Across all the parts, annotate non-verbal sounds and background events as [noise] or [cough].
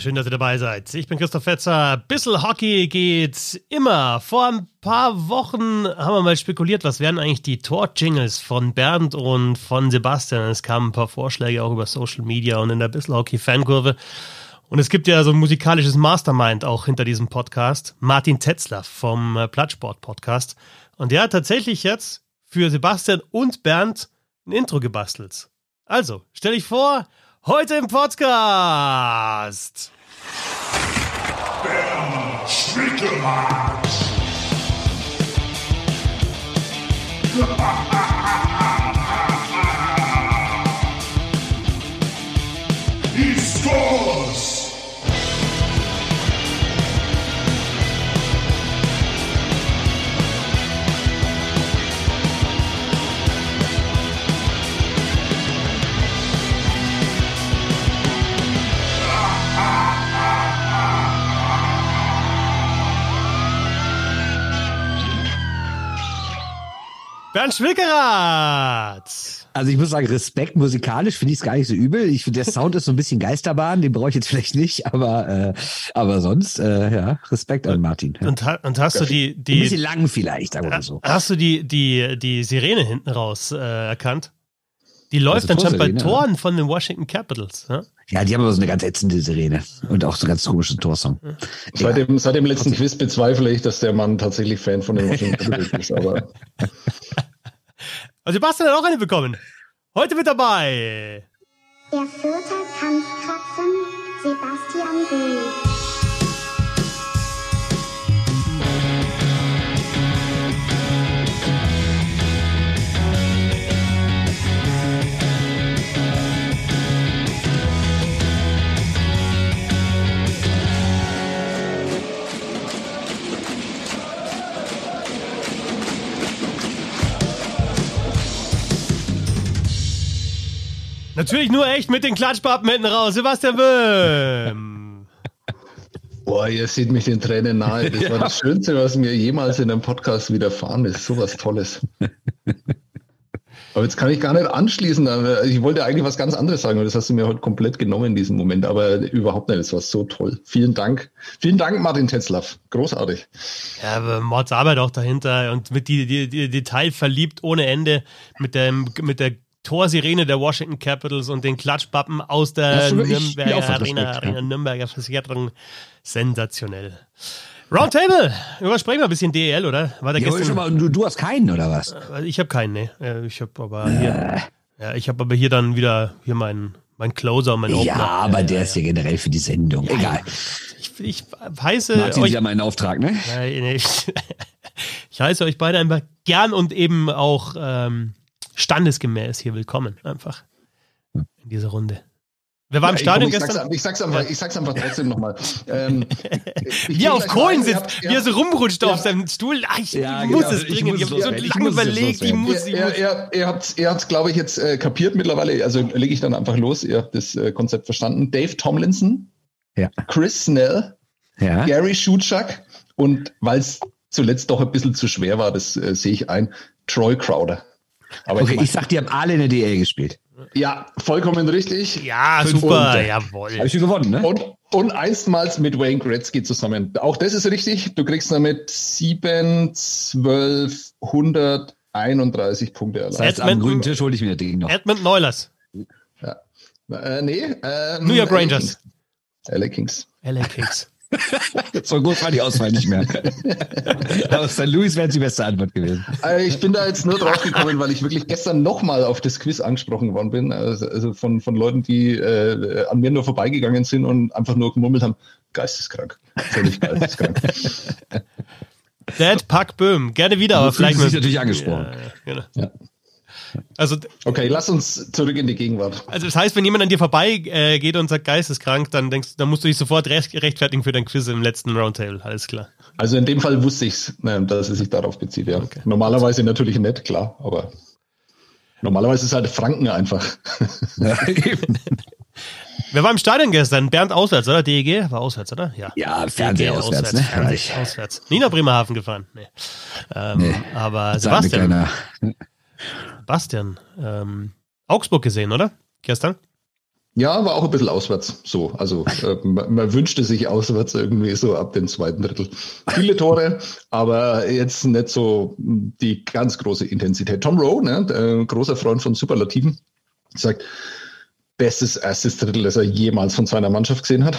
Schön, dass ihr dabei seid. Ich bin Christoph Fetzer. Bissel Hockey geht immer. Vor ein paar Wochen haben wir mal spekuliert, was wären eigentlich die Tor-Jingles von Bernd und von Sebastian. Es kamen ein paar Vorschläge auch über Social Media und in der Bissel Hockey Fankurve. Und es gibt ja so ein musikalisches Mastermind auch hinter diesem Podcast. Martin Tetzler vom äh, Plattsport Podcast. Und der hat tatsächlich jetzt für Sebastian und Bernd ein Intro gebastelt. Also, stell dich vor, Heute im Podcast. Bernd [laughs] Bernd Schwickerath. Also ich muss sagen, Respekt musikalisch finde ich es gar nicht so übel. Ich finde, der Sound ist so ein bisschen Geisterbahn, den brauche ich jetzt vielleicht nicht, aber, äh, aber sonst, äh, ja, Respekt an Martin. Ja. Und, und hast du die, die. Ein bisschen lang vielleicht, aber so. Hast du die, die, die Sirene hinten raus äh, erkannt? Die läuft Also dann schon bei Toren von den Washington Capitals. Ja? Ja, die haben aber so eine ganz ätzende Sirene und auch so einen ganz komischen Torsong. Seit dem, seit dem letzten Quiz bezweifle ich, dass der Mann tatsächlich Fan von den Washington Capitals ist. Aber [laughs] Also Sebastian hat auch eine bekommen. Heute mit dabei. Der vierte Kampfkratzen Natürlich nur echt mit den Klatschpappen hinten raus. Sebastian Böhm. boah, ihr seht mich den Tränen nahe. Das war das Schönste, was mir jemals in einem Podcast widerfahren ist. So was Tolles. Aber jetzt kann ich gar nicht anschließen. aber Ich wollte eigentlich was ganz anderes sagen, und das hast du mir heute komplett genommen in diesem Moment. Aber überhaupt nicht. Das war so toll. Vielen Dank. Vielen Dank, Martin Tetzlaff. Großartig. Ja, aber Mords Arbeit auch dahinter und mit die, die, die Detail verliebt ohne Ende mit dem, mit der Torsirene der Washington Capitals und den Klatschpappen aus der ich Nürnberger Arena. Arena Nürnberger Versicherung. Sensationell. Roundtable, übersprechen wir ein bisschen DEL, oder? War der Ja, gestern? mal, du, du hast keinen, oder was? Ich habe keinen, ne. Ich habe aber hier, ja, ich habe aber hier dann wieder hier meinen mein Closer und mein Opener. Ja, aber der ist ja generell für die Sendung. Egal. Ich, ich heiße Martin, euch Sie haben einen Auftrag, ne? Nein, nee. [laughs] Ich heiße euch beide einfach gern und eben auch ähm, standesgemäß hier willkommen, einfach in dieser Runde. Wer war im Ja, Stadion komm, ich, gestern? sag's, ich, sag's einfach, ich sag's einfach trotzdem nochmal. Ähm, ich Wie er auf Kohlen. Ihr sitzt, habt- wie ihr er so rumrutscht Ja. auf seinem Stuhl. Ah, ich Ja, muss genau. es Ich bringen. muss Ich es habe so. Ich lange muss es überlegt, ich muss, ich er, muss. hat er hat's, glaube ich, jetzt äh, kapiert mittlerweile. Also lege ich dann einfach los. Ihr habt das äh, Konzept verstanden. Dave Tomlinson, Ja. Chris Snell, Ja. Gary Schutschak und weil es zuletzt doch ein bisschen zu schwer war, das äh, sehe ich ein, Troy Crowder. Aber Okay, ich, ich sag, die haben alle in der DL gespielt. ja, vollkommen richtig. Ja, Fünf super, Punkte. jawohl. Habe ich schon gewonnen, ne? Und, und einstmals mit Wayne Gretzky zusammen. Auch das ist richtig. Du kriegst damit 7, 12, 131 Punkte Das allein. heißt, am Edmonton- grünen Tisch hole ich mir das Ding noch. Edmund Neulers, Äh, nee. Ähm, New York Rangers, LA Kings. LA Kings. [laughs] So groß war die Auswahl nicht mehr. [laughs] Aber St. Louis wäre die beste Antwort gewesen. Äh, ich bin da jetzt nur drauf gekommen, weil ich wirklich gestern nochmal auf das Quiz angesprochen worden bin. Also, also von, von Leuten, die äh, an mir nur vorbeigegangen sind und einfach nur gemurmelt haben, geisteskrank. Völlig geisteskrank. Dad Puck Böhm, gerne wieder, aber vielleicht dich natürlich angesprochen. Ja, genau. Ja. Also, Okay, lass uns zurück in die Gegenwart. also das heißt, wenn jemand an dir vorbei äh, geht und sagt geisteskrank, dann denkst dann musst du dich sofort recht, rechtfertigen für dein Quiz im letzten Roundtable. Alles klar. Also in dem Fall wusste ich's, äh, dass es sich darauf bezieht, ja. Okay. Normalerweise natürlich nicht, klar, aber normalerweise ist halt Franken einfach. [laughs] Wer war im Stadion gestern? Bernd auswärts, oder? DEG? War auswärts, oder? Ja. Ja, Fernseher DEG auswärts, ne? Fernseh auswärts. Nie nach Bremerhaven gefahren. Nee. Ähm, Nee. Aber Sebastian. Sebastian, ähm, Augsburg gesehen, oder? Gestern? Ja, war auch ein bisschen auswärts so. Also äh, [laughs] man, man, wünschte sich auswärts irgendwie so ab dem zweiten Drittel. Viele Tore, [laughs] aber jetzt nicht so die ganz große Intensität. Tom Rowe, ne, der, großer Freund von Superlativen, sagt, bestes erstes Drittel, das er jemals von seiner Mannschaft gesehen hat.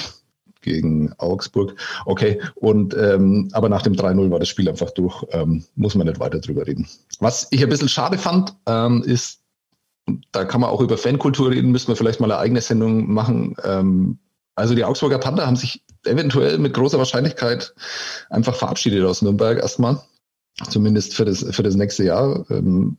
Gegen Augsburg. Okay, und ähm, aber nach dem 3-0 war das Spiel einfach durch. Ähm, muss man nicht weiter drüber reden. Was ich ein bisschen schade fand, ähm, ist, da kann man auch über Fankultur reden, müssen wir vielleicht mal eine eigene Sendung machen. Ähm, also die Augsburger Panther haben sich eventuell mit großer Wahrscheinlichkeit einfach verabschiedet aus Nürnberg erstmal. Zumindest für das, für das nächste Jahr. Ähm,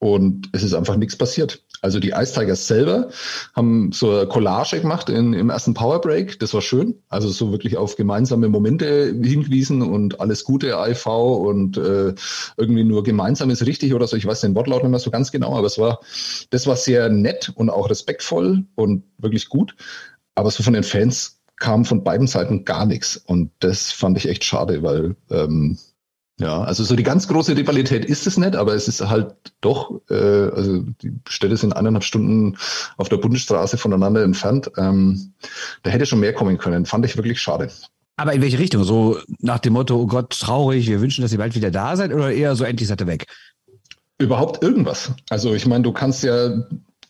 und es ist einfach nichts passiert. Also die Ice Tigers selber haben so eine Collage gemacht in, im ersten Power Break. Das war schön. Also so wirklich auf gemeinsame Momente hingewiesen und alles Gute IV und äh, irgendwie nur gemeinsam ist richtig oder so. Ich weiß den Wortlaut nicht mehr so ganz genau, aber es war, das war sehr nett und auch respektvoll und wirklich gut. Aber so von den Fans kam von beiden Seiten gar nichts. Und das fand ich echt schade, weil ähm, ja, also so die ganz große Rivalität ist es nicht, aber es ist halt doch, äh, also die Städte sind eineinhalb Stunden auf der Bundesstraße voneinander entfernt. Ähm, da hätte schon mehr kommen können. Fand ich wirklich schade. Aber in welche Richtung? So nach dem Motto, oh Gott, traurig, wir wünschen, dass ihr bald wieder da seid oder eher so endlich seid ihr weg? Überhaupt irgendwas. Also ich meine, du kannst ja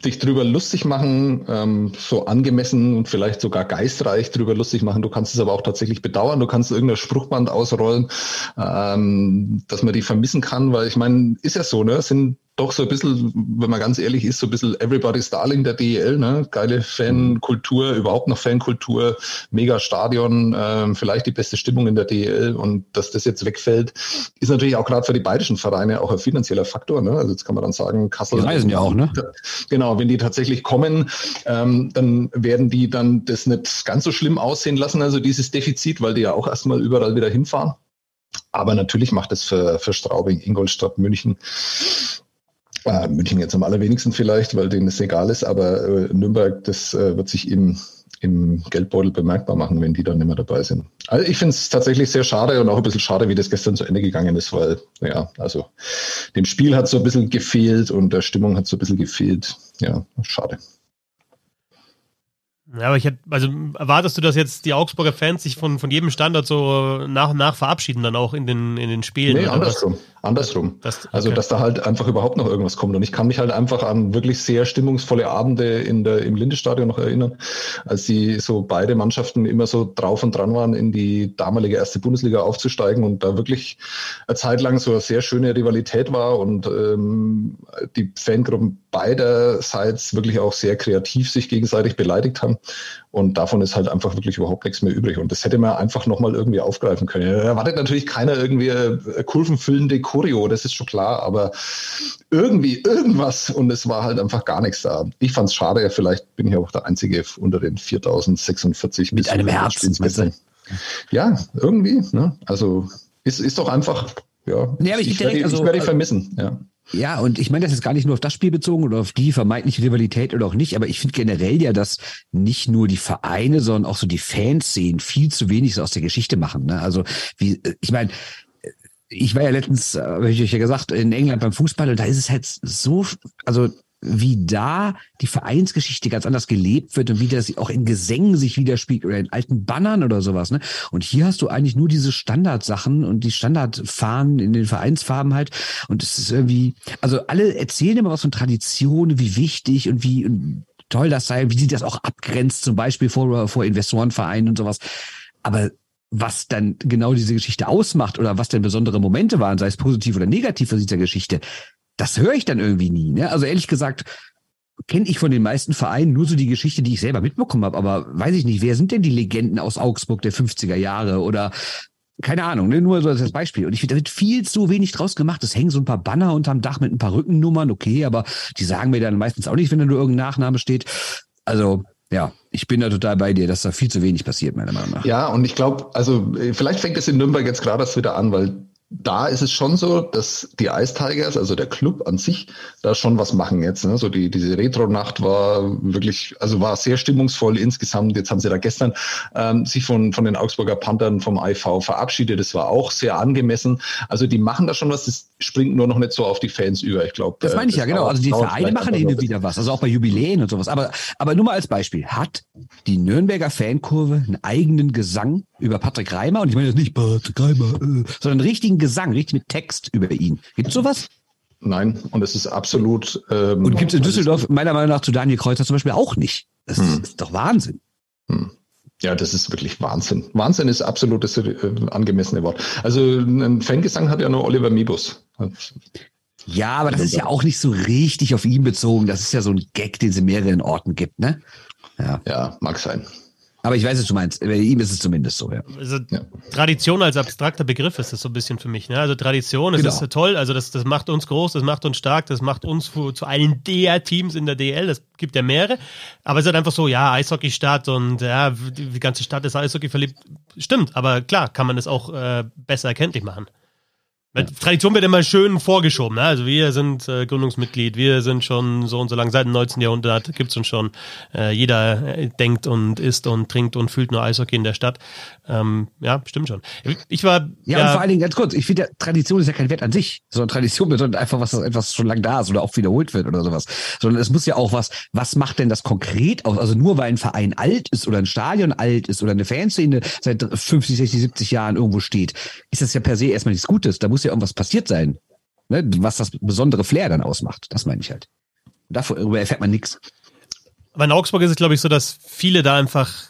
dich drüber lustig machen, ähm, so angemessen und vielleicht sogar geistreich drüber lustig machen. Du kannst es aber auch tatsächlich bedauern. Du kannst irgendein Spruchband ausrollen, ähm, dass man die vermissen kann, weil ich meine, ist ja so, ne? Sind doch so ein bisschen, wenn man ganz ehrlich ist, so ein bisschen Everybody's Darling der DEL, ne? Geile Fankultur, überhaupt noch Fankultur, mega Stadion, ähm, vielleicht die beste Stimmung in der DEL und dass das jetzt wegfällt, ist natürlich auch gerade für die bayerischen Vereine auch ein finanzieller Faktor, ne? Also jetzt kann man dann sagen, Kassel. Die reisen ja auch, ne? Genau, wenn die tatsächlich kommen, ähm, dann werden die dann das nicht ganz so schlimm aussehen lassen, also dieses Defizit, weil die ja auch erstmal überall wieder hinfahren. Aber natürlich macht es für, für Straubing, Ingolstadt, München äh, München jetzt am allerwenigsten vielleicht, weil denen es egal ist, aber äh, Nürnberg, das äh, wird sich im, im Geldbeutel bemerkbar machen, wenn die dann nicht mehr dabei sind. Also ich finde es tatsächlich sehr schade und auch ein bisschen schade, wie das gestern zu Ende gegangen ist, weil, ja, also dem Spiel hat so ein bisschen gefehlt und der Stimmung hat so ein bisschen gefehlt. Ja, schade. Ja, aber ich hätte, also erwartest du, dass jetzt die Augsburger Fans sich von, von jedem Standard so nach und nach verabschieden, dann auch in den, in den Spielen? Nee, andersrum. Was? Andersrum. Das, also, okay. Also, dass da halt einfach überhaupt noch irgendwas kommt. Und ich kann mich halt einfach an wirklich sehr stimmungsvolle Abende in der, im Lindestadion noch erinnern, als sie so beide Mannschaften immer so drauf und dran waren, in die damalige erste Bundesliga aufzusteigen und da wirklich eine Zeit lang so eine sehr schöne Rivalität war und ähm, die Fangruppen beiderseits wirklich auch sehr kreativ sich gegenseitig beleidigt haben. Und davon ist halt einfach wirklich überhaupt nichts mehr übrig. Und das hätte man einfach nochmal irgendwie aufgreifen können. Da erwartet natürlich keiner irgendwie kurvenfüllende Choreo, das ist schon klar, aber irgendwie irgendwas und es war halt einfach gar nichts da. Ich fand es schade, vielleicht bin ich auch der Einzige unter den 4046. Mit einem Herzen. Ja, irgendwie. Ne? Also ist, ist doch einfach, ja, ja ich, ich, werde, also, ich werde vermissen. Ja. Ja, und ich meine das ist gar nicht nur auf das Spiel bezogen oder auf die vermeintliche Rivalität oder auch nicht, aber ich finde generell ja, dass nicht nur die Vereine, sondern auch so die Fanszenen viel zu wenig aus der Geschichte machen. Ne? Also wie, ich meine, ich war ja letztens, äh, habe ich euch ja gesagt, in England beim Fußball und da ist es halt so, also wie da die Vereinsgeschichte ganz anders gelebt wird und wie das auch in Gesängen sich widerspiegelt oder in alten Bannern oder sowas. Ne? Und hier hast du eigentlich nur diese Standardsachen und die Standardfahnen in den Vereinsfarben halt. Und es ist irgendwie, also alle erzählen immer was von Traditionen, wie wichtig und wie toll das sei, wie sie das auch abgrenzt, zum Beispiel vor, vor Investorenvereinen und sowas. Aber was dann genau diese Geschichte ausmacht oder was denn besondere Momente waren, sei es positiv oder negativ aus dieser Geschichte, das höre ich dann irgendwie nie. Ne? Also ehrlich gesagt, kenne ich von den meisten Vereinen nur so die Geschichte, die ich selber mitbekommen habe. Aber weiß ich nicht, wer sind denn die Legenden aus Augsburg der 50er Jahre oder keine Ahnung, ne? nur so als Beispiel. Und ich finde, da wird viel zu wenig draus gemacht. Es hängen so ein paar Banner unterm Dach mit ein paar Rückennummern, okay, aber die sagen mir dann meistens auch nicht, wenn da nur irgendein Nachname steht. Also, ja, ich bin da total bei dir, dass da viel zu wenig passiert, meiner Meinung nach. Ja, und ich glaube, also vielleicht fängt es in Nürnberg jetzt gerade erst wieder an, weil da ist es schon so, dass die Ice Tigers, also der Club an sich, da schon was machen jetzt. Ne? So die, diese Retro-Nacht war wirklich, also war sehr stimmungsvoll insgesamt. Jetzt haben sie da gestern ähm, sich von, von den Augsburger Panthern vom IV verabschiedet. Das war auch sehr angemessen. Also die machen da schon was, das springt nur noch nicht so auf die Fans über, ich glaube. Das meine ich äh, ja, genau. Also die Vereine machen hin und wieder was, also auch bei Jubiläen und sowas. Aber, aber nur mal als Beispiel. Hat die Nürnberger Fankurve einen eigenen Gesang über Patrick Reimer? Und ich meine jetzt nicht Patrick Reimer, äh, sondern einen richtigen Gesang, richtig mit Text über ihn. Gibt es sowas? Nein, und es ist absolut. Ähm, und gibt es in Düsseldorf meiner Meinung nach zu Daniel Kreuzer zum Beispiel auch nicht. Das hm. ist doch Wahnsinn. Hm. Ja, das ist wirklich Wahnsinn. Wahnsinn ist absolut das äh, angemessene Wort. Also ein Fangesang hat ja nur Oliver Mibus. Ja, aber das ist ja auch nicht so richtig auf ihn bezogen. Das ist ja so ein Gag, den es in mehreren Orten gibt, ne? Ja, ja mag sein. Aber ich weiß, was du meinst. Bei ihm ist es zumindest so, ja. Also ja. Tradition als abstrakter Begriff ist das so ein bisschen für mich. Ne? Also Tradition, das genau. ist toll, also das, das macht uns groß, das macht uns stark, das macht uns zu, zu allen der Teams in der DL, das gibt ja mehrere. Aber es ist halt einfach so, ja, Eishockey-Stadt und ja, die, die ganze Stadt ist Eishockey verliebt. Stimmt, aber klar, kann man das auch äh, besser erkenntlich machen. Tradition wird immer schön vorgeschoben. Ne? Also wir sind äh, Gründungsmitglied, wir sind schon so und so lang, seit dem 19. Jahrhundert gibt es uns schon. Äh, jeder äh, denkt und isst und trinkt und fühlt nur Eishockey in der Stadt. Ähm, ja, stimmt schon. Ich war. Ja, ja, und vor allen Dingen ganz kurz, ich finde ja, Tradition ist ja kein Wert an sich, sondern Tradition bedeutet einfach, was etwas schon lange da ist oder auch wiederholt wird oder sowas. Sondern es muss ja auch was, was macht denn das konkret aus? Also nur weil ein Verein alt ist oder ein Stadion alt ist oder eine Fanszene seit 50, 60, 70 Jahren irgendwo steht, ist das ja per se erstmal nichts Gutes. Da muss ja irgendwas passiert sein, ne? was das besondere Flair dann ausmacht. Das meine ich halt. Darüber erfährt man nichts. Aber in Augsburg ist es, glaube ich, so, dass viele da einfach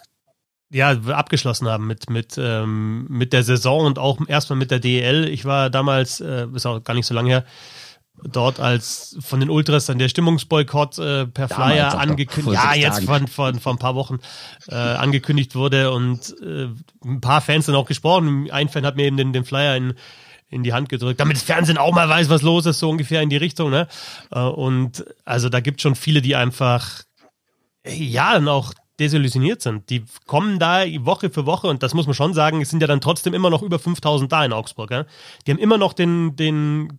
ja, abgeschlossen haben mit, mit, ähm, mit der Saison und auch erstmal mit der DEL. Ich war damals, äh, ist auch gar nicht so lange her, dort als von den Ultras dann der Stimmungsboykott äh, per Flyer angekündigt, ja, jetzt von, von, von ein paar Wochen äh, angekündigt wurde und äh, ein paar Fans dann auch gesprochen. Ein Fan hat mir eben den, den Flyer in, in die Hand gedrückt, damit das Fernsehen auch mal weiß, was los ist, so ungefähr in die Richtung. Ne? Äh, und also da gibt es schon viele, die einfach ja, dann auch desillusioniert sind. Die kommen da Woche für Woche und das muss man schon sagen, es sind ja dann trotzdem immer noch über 5000 da in Augsburg. Ja? Die haben immer noch den, den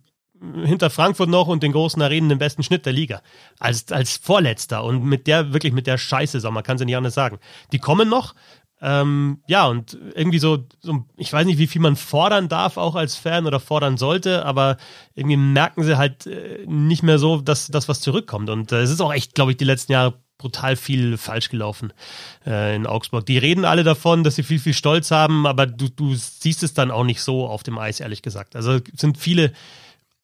hinter Frankfurt noch und den großen Arenen den besten Schnitt der Liga. Als, als Vorletzter und mit der, wirklich mit der Scheiße, man kann es ja nicht anders sagen. Die kommen noch, ähm, ja, und irgendwie so, so, ich weiß nicht, wie viel man fordern darf, auch als Fan oder fordern sollte, aber irgendwie merken sie halt äh, nicht mehr so, dass das was zurückkommt. Und äh, es ist auch echt, glaube ich, die letzten Jahre brutal viel falsch gelaufen äh, in Augsburg. Die reden alle davon, dass sie viel, viel Stolz haben, aber du, du siehst es dann auch nicht so auf dem Eis, ehrlich gesagt. Also sind viele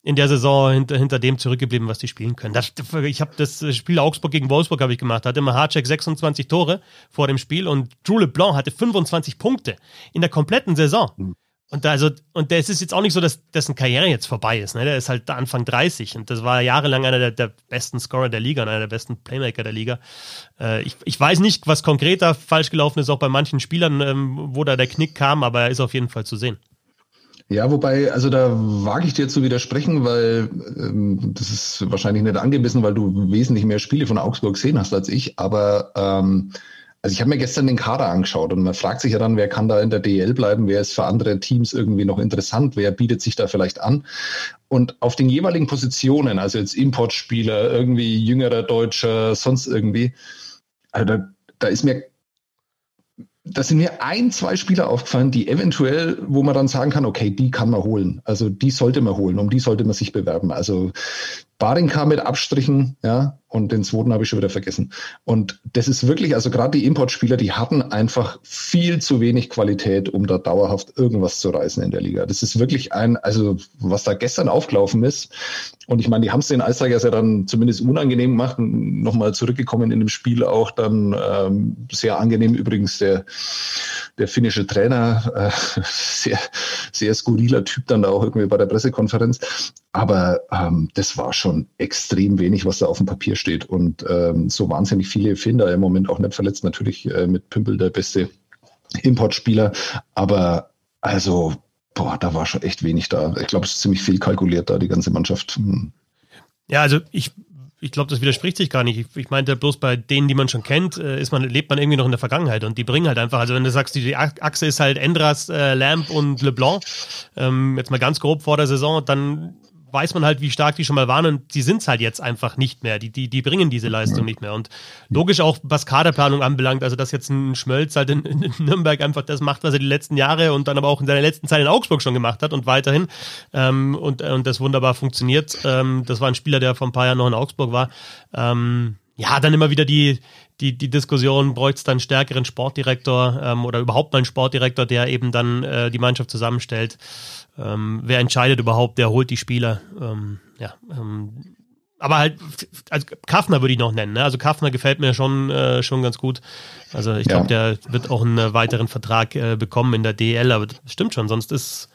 in der Saison hinter, hinter dem zurückgeblieben, was die spielen können. Das, ich habe das Spiel Augsburg gegen Wolfsburg habe ich gemacht. Da hatte Mahacek 26 Tore vor dem Spiel und Drew LeBlanc hatte 25 Punkte in der kompletten Saison. Mhm. Und da, also, und der ist jetzt auch nicht so, dass dessen Karriere jetzt vorbei ist. Ne? Der ist halt Anfang 30 und das war jahrelang einer der, der besten Scorer der Liga und einer der besten Playmaker der Liga. Äh, ich, ich weiß nicht, was konkreter falsch gelaufen ist, auch bei manchen Spielern, ähm, wo da der Knick kam, aber er ist auf jeden Fall zu sehen. Ja, wobei, also da wage ich dir zu widersprechen, weil ähm, das ist wahrscheinlich nicht angemessen, weil du wesentlich mehr Spiele von Augsburg gesehen hast als ich, aber ähm, also ich habe mir gestern den Kader angeschaut und man fragt sich ja dann, wer kann da in der DL bleiben, wer ist für andere Teams irgendwie noch interessant, wer bietet sich da vielleicht an. Und auf den jeweiligen Positionen, also jetzt Importspieler, irgendwie jüngerer Deutscher, sonst irgendwie, also da, da ist mir da sind mir ein, zwei Spieler aufgefallen, die eventuell, wo man dann sagen kann, okay, die kann man holen. Also die sollte man holen, um die sollte man sich bewerben. Also Barinka mit Abstrichen, ja, und den zweiten habe ich schon wieder vergessen. Und das ist wirklich, also gerade die Importspieler, die hatten einfach viel zu wenig Qualität, um da dauerhaft irgendwas zu reißen in der Liga. Das ist wirklich ein, also was da gestern aufgelaufen ist. Und ich meine, die haben es den Eistigers ja dann zumindest unangenehm gemacht, nochmal zurückgekommen in dem Spiel auch dann ähm, sehr angenehm übrigens der, der finnische Trainer, äh, [laughs] sehr, sehr skurriler Typ dann da auch irgendwie bei der Pressekonferenz. Aber ähm, das war schon extrem wenig, was da auf dem Papier steht. Und ähm, so wahnsinnig viele Finder im Moment auch nicht verletzt. Natürlich äh, mit Pimpel der beste Importspieler. Aber also, boah, da war schon echt wenig da. Ich glaube, es ist ziemlich viel kalkuliert da, die ganze Mannschaft. Hm. Ja, also ich ich glaube, das widerspricht sich gar nicht. Ich, ich, meinte bloß bei denen, die man schon kennt, äh, ist man, lebt man irgendwie noch in der Vergangenheit und die bringen halt einfach, also wenn du sagst, die Achse ist halt Endras, äh, Lamp und LeBlanc, ähm, jetzt mal ganz grob vor der Saison, dann weiß man halt, wie stark die schon mal waren und die sind es halt jetzt einfach nicht mehr. Die, die, die bringen diese Leistung nicht mehr. Und logisch auch, was Kaderplanung anbelangt, also dass jetzt ein Schmölz halt in, in Nürnberg einfach das macht, was er die letzten Jahre und dann aber auch in seiner letzten Zeit in Augsburg schon gemacht hat und weiterhin ähm, und, und das wunderbar funktioniert. Ähm, das war ein Spieler, der vor ein paar Jahren noch in Augsburg war. Ähm, ja, dann immer wieder die, die, die Diskussion, bräuchte es dann einen stärkeren Sportdirektor ähm, oder überhaupt mal einen Sportdirektor, der eben dann äh, die Mannschaft zusammenstellt. Ähm, wer entscheidet überhaupt, wer holt die Spieler? Ähm, ja, ähm, aber halt, also Kaffner würde ich noch nennen. Ne? Also Kaffner gefällt mir schon, äh, schon ganz gut. Also ich glaube, ja. der wird auch einen weiteren Vertrag äh, bekommen in der DL, aber das stimmt schon, sonst ist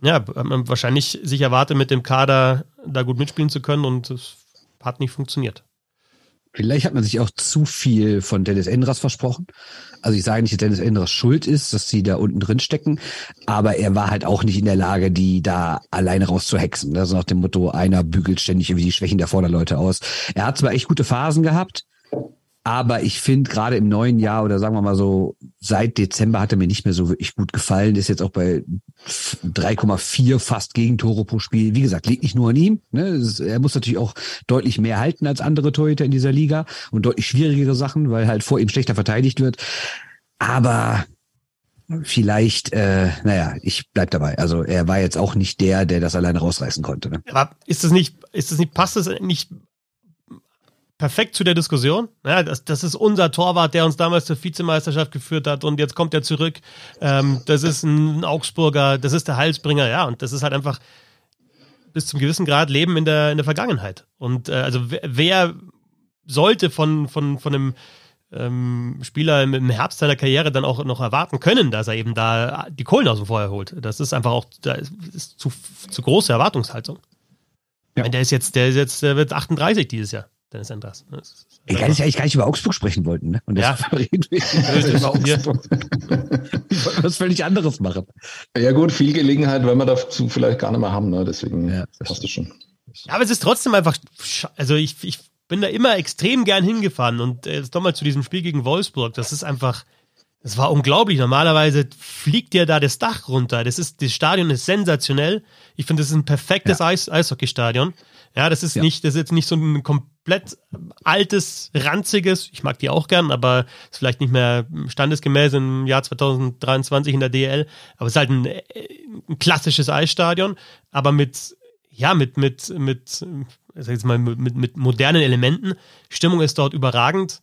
ja man wahrscheinlich sich erwartet, mit dem Kader da gut mitspielen zu können und es hat nicht funktioniert. Vielleicht hat man sich auch zu viel von Dennis Endras versprochen. Also ich sage nicht, dass Dennis Endras schuld ist, dass sie da unten drin stecken, aber er war halt auch nicht in der Lage, die da alleine rauszuhexen. Also nach dem Motto, einer bügelt ständig irgendwie die Schwächen der Vorderleute aus. Er hat zwar echt gute Phasen gehabt, aber ich finde gerade im neuen Jahr oder sagen wir mal so, seit Dezember hat er mir nicht mehr so wirklich gut gefallen. Ist jetzt auch bei 3,4 fast Gegentore pro Spiel. Wie gesagt, liegt nicht nur an ihm. Ne? Er muss natürlich auch deutlich mehr halten als andere Torhüter in dieser Liga und deutlich schwierigere Sachen, weil halt vor ihm schlechter verteidigt wird. Aber vielleicht, äh, naja, ich bleib dabei. Also er war jetzt auch nicht der, der das alleine rausreißen konnte. Ne? Aber ist das nicht, ist das nicht, passt das nicht perfekt zu der Diskussion. Ja, das, das ist unser Torwart, der uns damals zur Vizemeisterschaft geführt hat und jetzt kommt er zurück. Ähm, das ist ein Augsburger, das ist der Heilsbringer, ja, und das ist halt einfach bis zum gewissen Grad Leben in der, in der Vergangenheit. Und äh, also wer, wer sollte von, von, von einem ähm, Spieler im, im, Herbst seiner Karriere dann auch noch erwarten können, dass er eben da die Kohlen aus dem Feuer holt. Das ist einfach auch, da ist, ist zu, zu große Erwartungshaltung. Ja. Meine, der ist jetzt, der ist jetzt, der wird 38 dieses Jahr. Dennis Enders. Ne? Egal, dass wir eigentlich gar nicht über Augsburg sprechen wollten. Ne? Und ja. [laughs] reden wir [laughs] über Augsburg. ich wollte was völlig anderes machen. Ja gut, viel Gelegenheit, weil wir dazu vielleicht gar nicht mehr haben. Ne? Deswegen ja, passt das schon. Ja, aber es ist trotzdem einfach, also ich, ich bin da immer extrem gern hingefahren und jetzt nochmal zu diesem Spiel gegen Wolfsburg, das ist einfach, das war unglaublich. Normalerweise fliegt dir da das Dach runter. Das ist, das Stadion ist sensationell. Ich finde, das ist ein perfektes ja. Eis, Eishockeystadion. Ja, das ist ja. nicht, das ist jetzt nicht so ein komplett altes, ranziges, ich mag die auch gern, aber ist vielleicht nicht mehr standesgemäß im Jahr 2023 in der DL. Aber es ist halt ein, ein klassisches Eisstadion, aber mit, ja, mit, mit, mit, sag jetzt mal, mit, mit modernen Elementen. Stimmung ist dort überragend.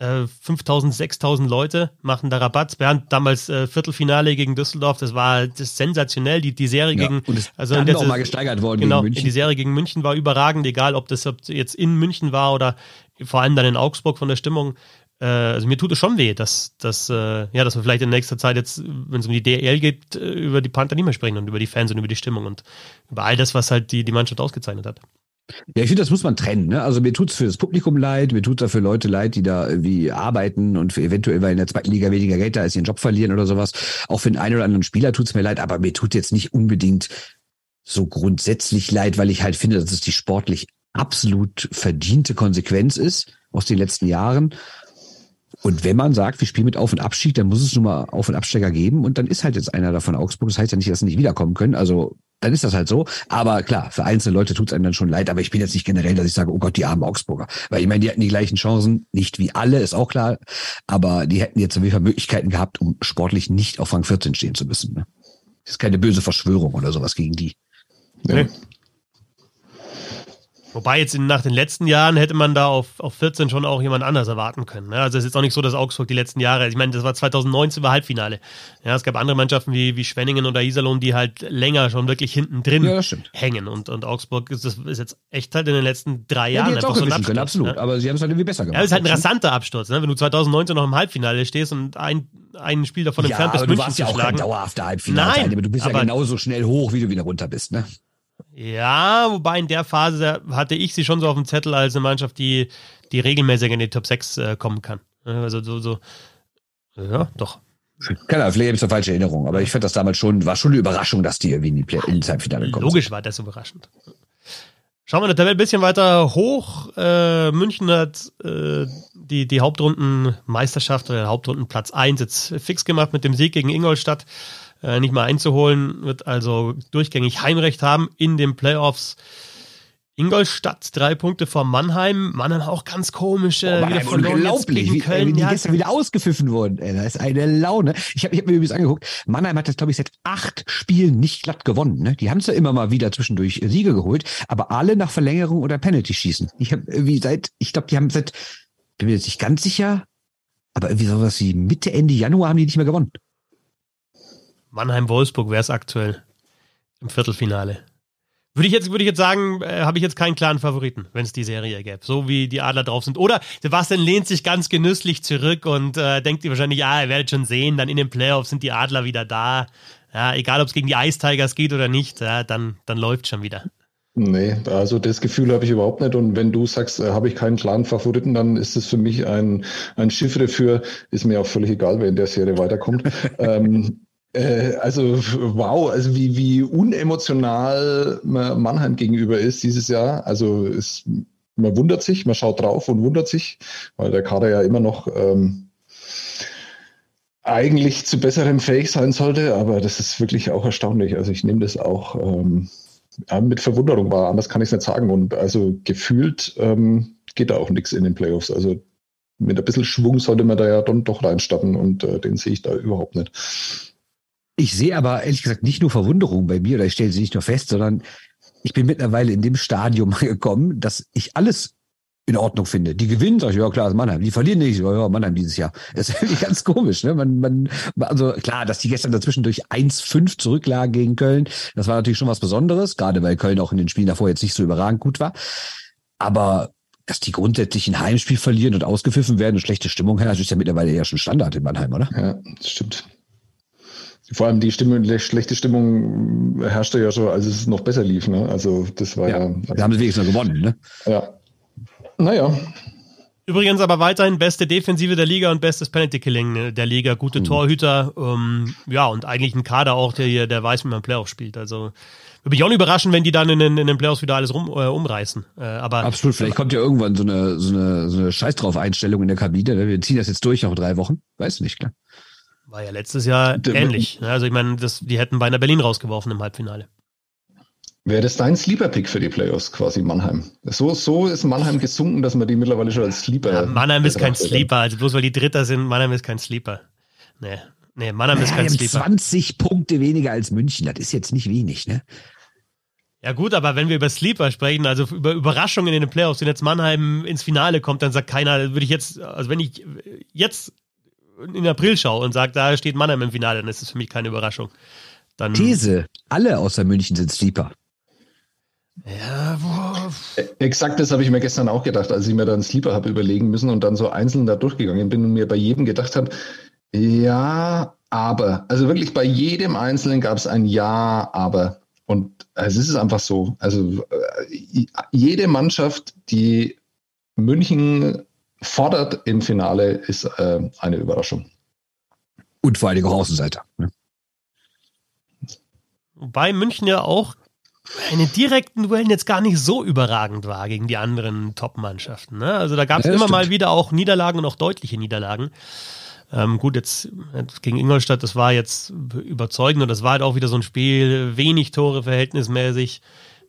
5000, äh, 6000 Leute machen da Rabatt. Bernd damals äh, Viertelfinale gegen Düsseldorf, das war das sensationell. Die, die Serie ja, gegen. Und es also dann auch mal gesteigert worden genau, gegen München. Die Serie gegen München war überragend, egal ob das jetzt in München war oder vor allem dann in Augsburg von der Stimmung. Äh, also mir tut es schon weh, dass, dass, äh, ja, dass wir vielleicht in nächster Zeit jetzt, wenn es um die DL geht, äh, über die Panther nicht mehr sprechen und über die Fans und über die Stimmung und über all das, was halt die, die Mannschaft ausgezeichnet hat. Ja, ich finde, das muss man trennen. Ne? Also mir tut's für das Publikum leid, mir tut's da für Leute leid, die da irgendwie arbeiten und für eventuell, weil in der zweiten Liga weniger Geld da ist, ihren Job verlieren oder sowas. Auch für den einen oder anderen Spieler tut's mir leid, aber mir tut jetzt nicht unbedingt so grundsätzlich leid, weil ich halt finde, dass es die sportlich absolut verdiente Konsequenz ist aus den letzten Jahren. Und wenn man sagt, wir spielen mit Auf- und Abstieg, dann muss es nun mal Auf- und Absteiger geben. Und dann ist halt jetzt einer davon Augsburg. Das heißt ja nicht, dass sie nicht wiederkommen können. Also dann ist das halt so. Aber klar, für einzelne Leute tut es einem dann schon leid. Aber ich bin jetzt nicht generell, dass ich sage, oh Gott, die armen Augsburger. Weil ich meine, die hatten die gleichen Chancen, nicht wie alle, ist auch klar. Aber die hätten jetzt auf Möglichkeiten gehabt, um sportlich nicht auf Rang 14 stehen zu müssen. Ne? Das ist keine böse Verschwörung oder sowas gegen die. Nee. Wobei jetzt in, nach den letzten Jahren hätte man da auf, auf 14 schon auch jemand anders erwarten können. Ne? Also es ist jetzt auch nicht so, dass Augsburg die letzten Jahre, ich meine, das war 2019 war Halbfinale. Ja, es gab andere Mannschaften wie, wie Schwenningen oder Iserlohn, die halt länger schon wirklich hinten drin ja, hängen. Und, und Augsburg ist, das ist jetzt echt halt in den letzten drei Jahren ja, einfach so ein Absturz. Können, absolut, ne? aber sie haben es halt irgendwie besser gemacht. Ja, es ist halt ein rasanter Absturz, ne? wenn du 2019 noch im Halbfinale stehst und ein, ein Spiel davon ja, entfernt bist, aber du warst ja auch kein dauerhafter Halbfinale. Nein, aber du bist ja genauso schnell hoch, wie du wieder runter bist, ne? Ja, wobei in der Phase hatte ich sie schon so auf dem Zettel als eine Mannschaft, die, die regelmäßig in die Top 6 äh, kommen kann. Also so, so, ja, doch. Keine Ahnung, vielleicht habe ich so falsche Erinnerung, aber ich fand das damals schon, war schon eine Überraschung, dass die irgendwie in die Play ins Halbfinale kommen. Logisch war das überraschend. Schauen wir in der Tabelle ein bisschen weiter hoch. Äh, München hat äh, die, die Hauptrundenmeisterschaft oder Hauptrundenplatz 1 jetzt fix gemacht mit dem Sieg gegen Ingolstadt. Äh, nicht mal einzuholen, wird also durchgängig Heimrecht haben in den Playoffs. Ingolstadt, drei Punkte vor Mannheim. Mannheim auch ganz komisch. Äh, Oh, Mannheim, unglaublich, wie, wie die Ja, gestern wieder ausgepfiffen wurden. Ey, das ist eine Laune. Ich habe ich hab mir übrigens angeguckt, Mannheim hat jetzt, glaube ich, seit acht Spielen nicht glatt gewonnen. Ne? Die haben zwar immer mal wieder zwischendurch Siege geholt, aber alle nach Verlängerung oder Penalty-Schießen. Ich habe irgendwie seit, ich glaube, die haben seit, bin mir jetzt nicht ganz sicher, aber irgendwie sowas wie Mitte, Ende Januar haben die nicht mehr gewonnen. Mannheim-Wolfsburg wäre es aktuell im Viertelfinale. Würde ich jetzt, würde ich jetzt sagen, äh, habe ich jetzt keinen klaren Favoriten, wenn es die Serie gäbe. So wie die Adler drauf sind. Oder Sebastian lehnt sich ganz genüsslich zurück und äh, denkt ihr wahrscheinlich, ja, ihr werdet schon sehen, dann in den Playoffs sind die Adler wieder da. Ja, egal ob es gegen die Ice Tigers geht oder nicht, ja, dann, dann läuft schon wieder. Nee, also das Gefühl habe ich überhaupt nicht. Und wenn du sagst, äh, habe ich keinen klaren Favoriten, dann ist es für mich ein, ein Chiffre für, ist mir auch völlig egal, wer in der Serie weiterkommt. [laughs] ähm, äh, also wow, also wie, wie unemotional man Mannheim gegenüber ist dieses Jahr. Also es, man wundert sich, man schaut drauf und wundert sich, weil der Kader ja immer noch ähm, eigentlich zu besserem fähig sein sollte, aber das ist wirklich auch erstaunlich. Also ich nehme das auch ähm, mit Verwunderung wahr, anders kann ich es nicht sagen. Und also gefühlt ähm, geht da auch nichts in den Playoffs. Also mit ein bisschen Schwung sollte man da ja dann doch reinstatten und äh, den sehe ich da überhaupt nicht. Ich sehe aber ehrlich gesagt nicht nur Verwunderung bei mir, oder ich stelle sie nicht nur fest, sondern ich bin mittlerweile in dem Stadium [laughs] gekommen, dass ich alles in Ordnung finde. Die gewinnen, sag ich, ja klar, ist Mannheim. Die verlieren nicht, ja, Mannheim dieses Jahr. [laughs] Das ist wirklich ganz komisch, ne? Man, man, also klar, dass die gestern dazwischen durch 1-5 zurücklagen gegen Köln, das war natürlich schon was Besonderes, gerade weil Köln auch in den Spielen davor jetzt nicht so überragend gut war. Aber dass die grundsätzlich ein Heimspiel verlieren und ausgepfiffen werden und schlechte Stimmung herrscht, ist ja mittlerweile ja schon Standard in Mannheim, oder? Ja, das stimmt. Vor allem die Stimmung, schlechte Stimmung herrschte ja schon, als es noch besser lief. Ne? Also das war ja. Ja, also, da haben sie wenigstens noch gewonnen, ne? ja. Naja, Übrigens aber weiterhin beste Defensive der Liga und bestes Penalty-Killing der Liga. Gute Torhüter. Ähm, ja, und eigentlich ein Kader auch, der hier, der weiß, wie man Playoffs spielt. Also würde mich auch nicht überraschen, wenn die dann in den, in den Playoffs wieder alles rum, äh, umreißen. Äh, aber Absolut. Vielleicht kommt ja irgendwann so eine, so eine, so eine Scheiß drauf Einstellung in der Kabine. ne? Wir ziehen das jetzt durch noch drei Wochen. Weiß nicht, klar. War ja letztes Jahr Der- ähnlich. Also ich meine, das, die hätten beinahe Berlin rausgeworfen im Halbfinale. wäre das dein Sleeper-Pick für die Playoffs quasi Mannheim? So, so ist Mannheim gesunken, dass man die mittlerweile schon als Sleeper. Ja, Mannheim ist kein. Sleeper. Also bloß weil die Dritter sind, Mannheim ist kein Sleeper. Nee, nee Mannheim ist kein Sleeper. 20 Punkte weniger als München. Das ist jetzt nicht wenig, ne? Ja gut, aber wenn wir über Sleeper sprechen, also über Überraschungen in den Playoffs, wenn jetzt Mannheim ins Finale kommt, dann sagt keiner, würde ich jetzt, also wenn ich jetzt in April schaue und sage, da steht Mannheim im Finale, dann ist es für mich keine Überraschung. Dann, These. Alle außer München sind Sleeper. Ja, boah, Exakt das habe ich mir gestern auch gedacht, als ich mir dann Sleeper habe überlegen müssen und dann so einzeln da durchgegangen bin und mir bei jedem gedacht habe, ja, aber. Also wirklich bei jedem Einzelnen gab es ein Ja, aber. Und es ist einfach so. Also äh, jede Mannschaft, die München fordert im Finale, ist äh, eine Überraschung. Und vor allen Dingen auch Außenseiter. Ne? wobei München ja auch in den direkten Duellen jetzt gar nicht so überragend war gegen die anderen Top-Mannschaften. Ne? Also da gab es Ja, immer stimmt. mal wieder auch Niederlagen und auch deutliche Niederlagen. Ähm, gut, jetzt jetzt gegen Ingolstadt, das war jetzt überzeugend und das war halt auch wieder so ein Spiel, wenig Tore verhältnismäßig.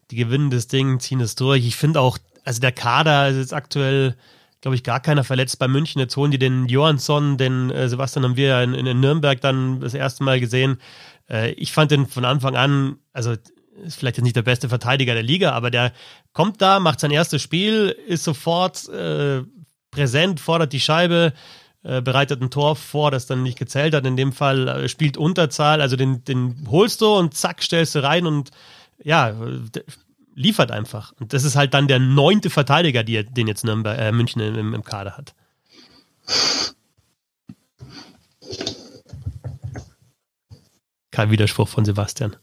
Die gewinnen das Ding, ziehen es durch. Ich finde auch, also der Kader ist jetzt aktuell, glaube ich, gar keiner verletzt bei München. Jetzt holen die den Johansson, den äh, Sebastian haben wir ja in, in Nürnberg dann das erste Mal gesehen. Äh, ich fand den von Anfang an, also ist vielleicht jetzt nicht der beste Verteidiger der Liga, aber der kommt da, macht sein erstes Spiel, ist sofort äh, präsent, fordert die Scheibe, äh, bereitet ein Tor vor, das dann nicht gezählt hat. In dem Fall äh, spielt Unterzahl, also den, den holst du und zack, stellst du rein und ja, liefert einfach. Und das ist halt dann der neunte Verteidiger, die, den jetzt Nürnberg, äh, München im, im Kader hat. Kein Widerspruch von Sebastian.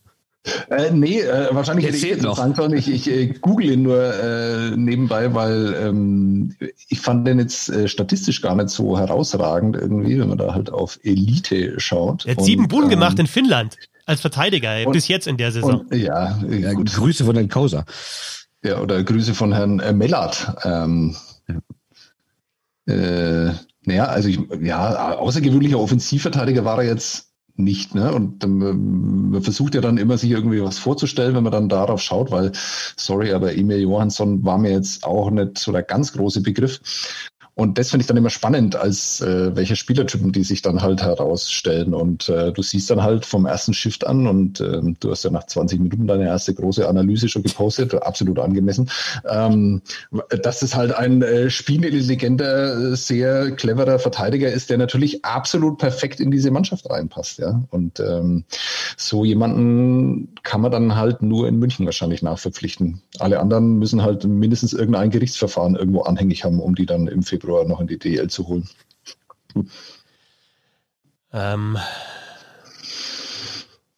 Äh, nee, äh, wahrscheinlich hätte ich noch. sagen ich, ich äh, google ihn nur äh, nebenbei, weil ähm, ich fand den jetzt äh, statistisch gar nicht so herausragend irgendwie, wenn man da halt auf Elite schaut. Er hat Und, sieben Bullen ähm, gemacht in Finnland als Verteidiger, und- bis jetzt in der Saison. Und, ja, Ja, gut. Grüße von den Kauser. Ja, oder Grüße von Herrn äh, Mellert. Ähm, äh, naja, also ich, ja, außergewöhnlicher Offensivverteidiger war er jetzt nicht, ne? Und ähm, man versucht ja dann immer, sich irgendwie was vorzustellen, wenn man dann darauf schaut, weil, sorry, aber Emil Johansson war mir jetzt auch nicht so der ganz große Begriff. Und das finde ich dann immer spannend, als äh, welche Spielertypen die sich dann halt herausstellen. Und äh, du siehst dann halt vom ersten Shift an und äh, du hast ja nach 20 Minuten deine erste große Analyse schon gepostet, absolut angemessen, ähm, dass es halt ein äh, spielintelligenter, sehr cleverer Verteidiger ist, der natürlich absolut perfekt in diese Mannschaft reinpasst. Ja? Und ähm, so jemanden kann man dann halt nur in München wahrscheinlich nachverpflichten. Alle anderen müssen halt mindestens irgendein Gerichtsverfahren irgendwo anhängig haben, um die dann im Februar Februar noch in die DL zu holen. Ähm,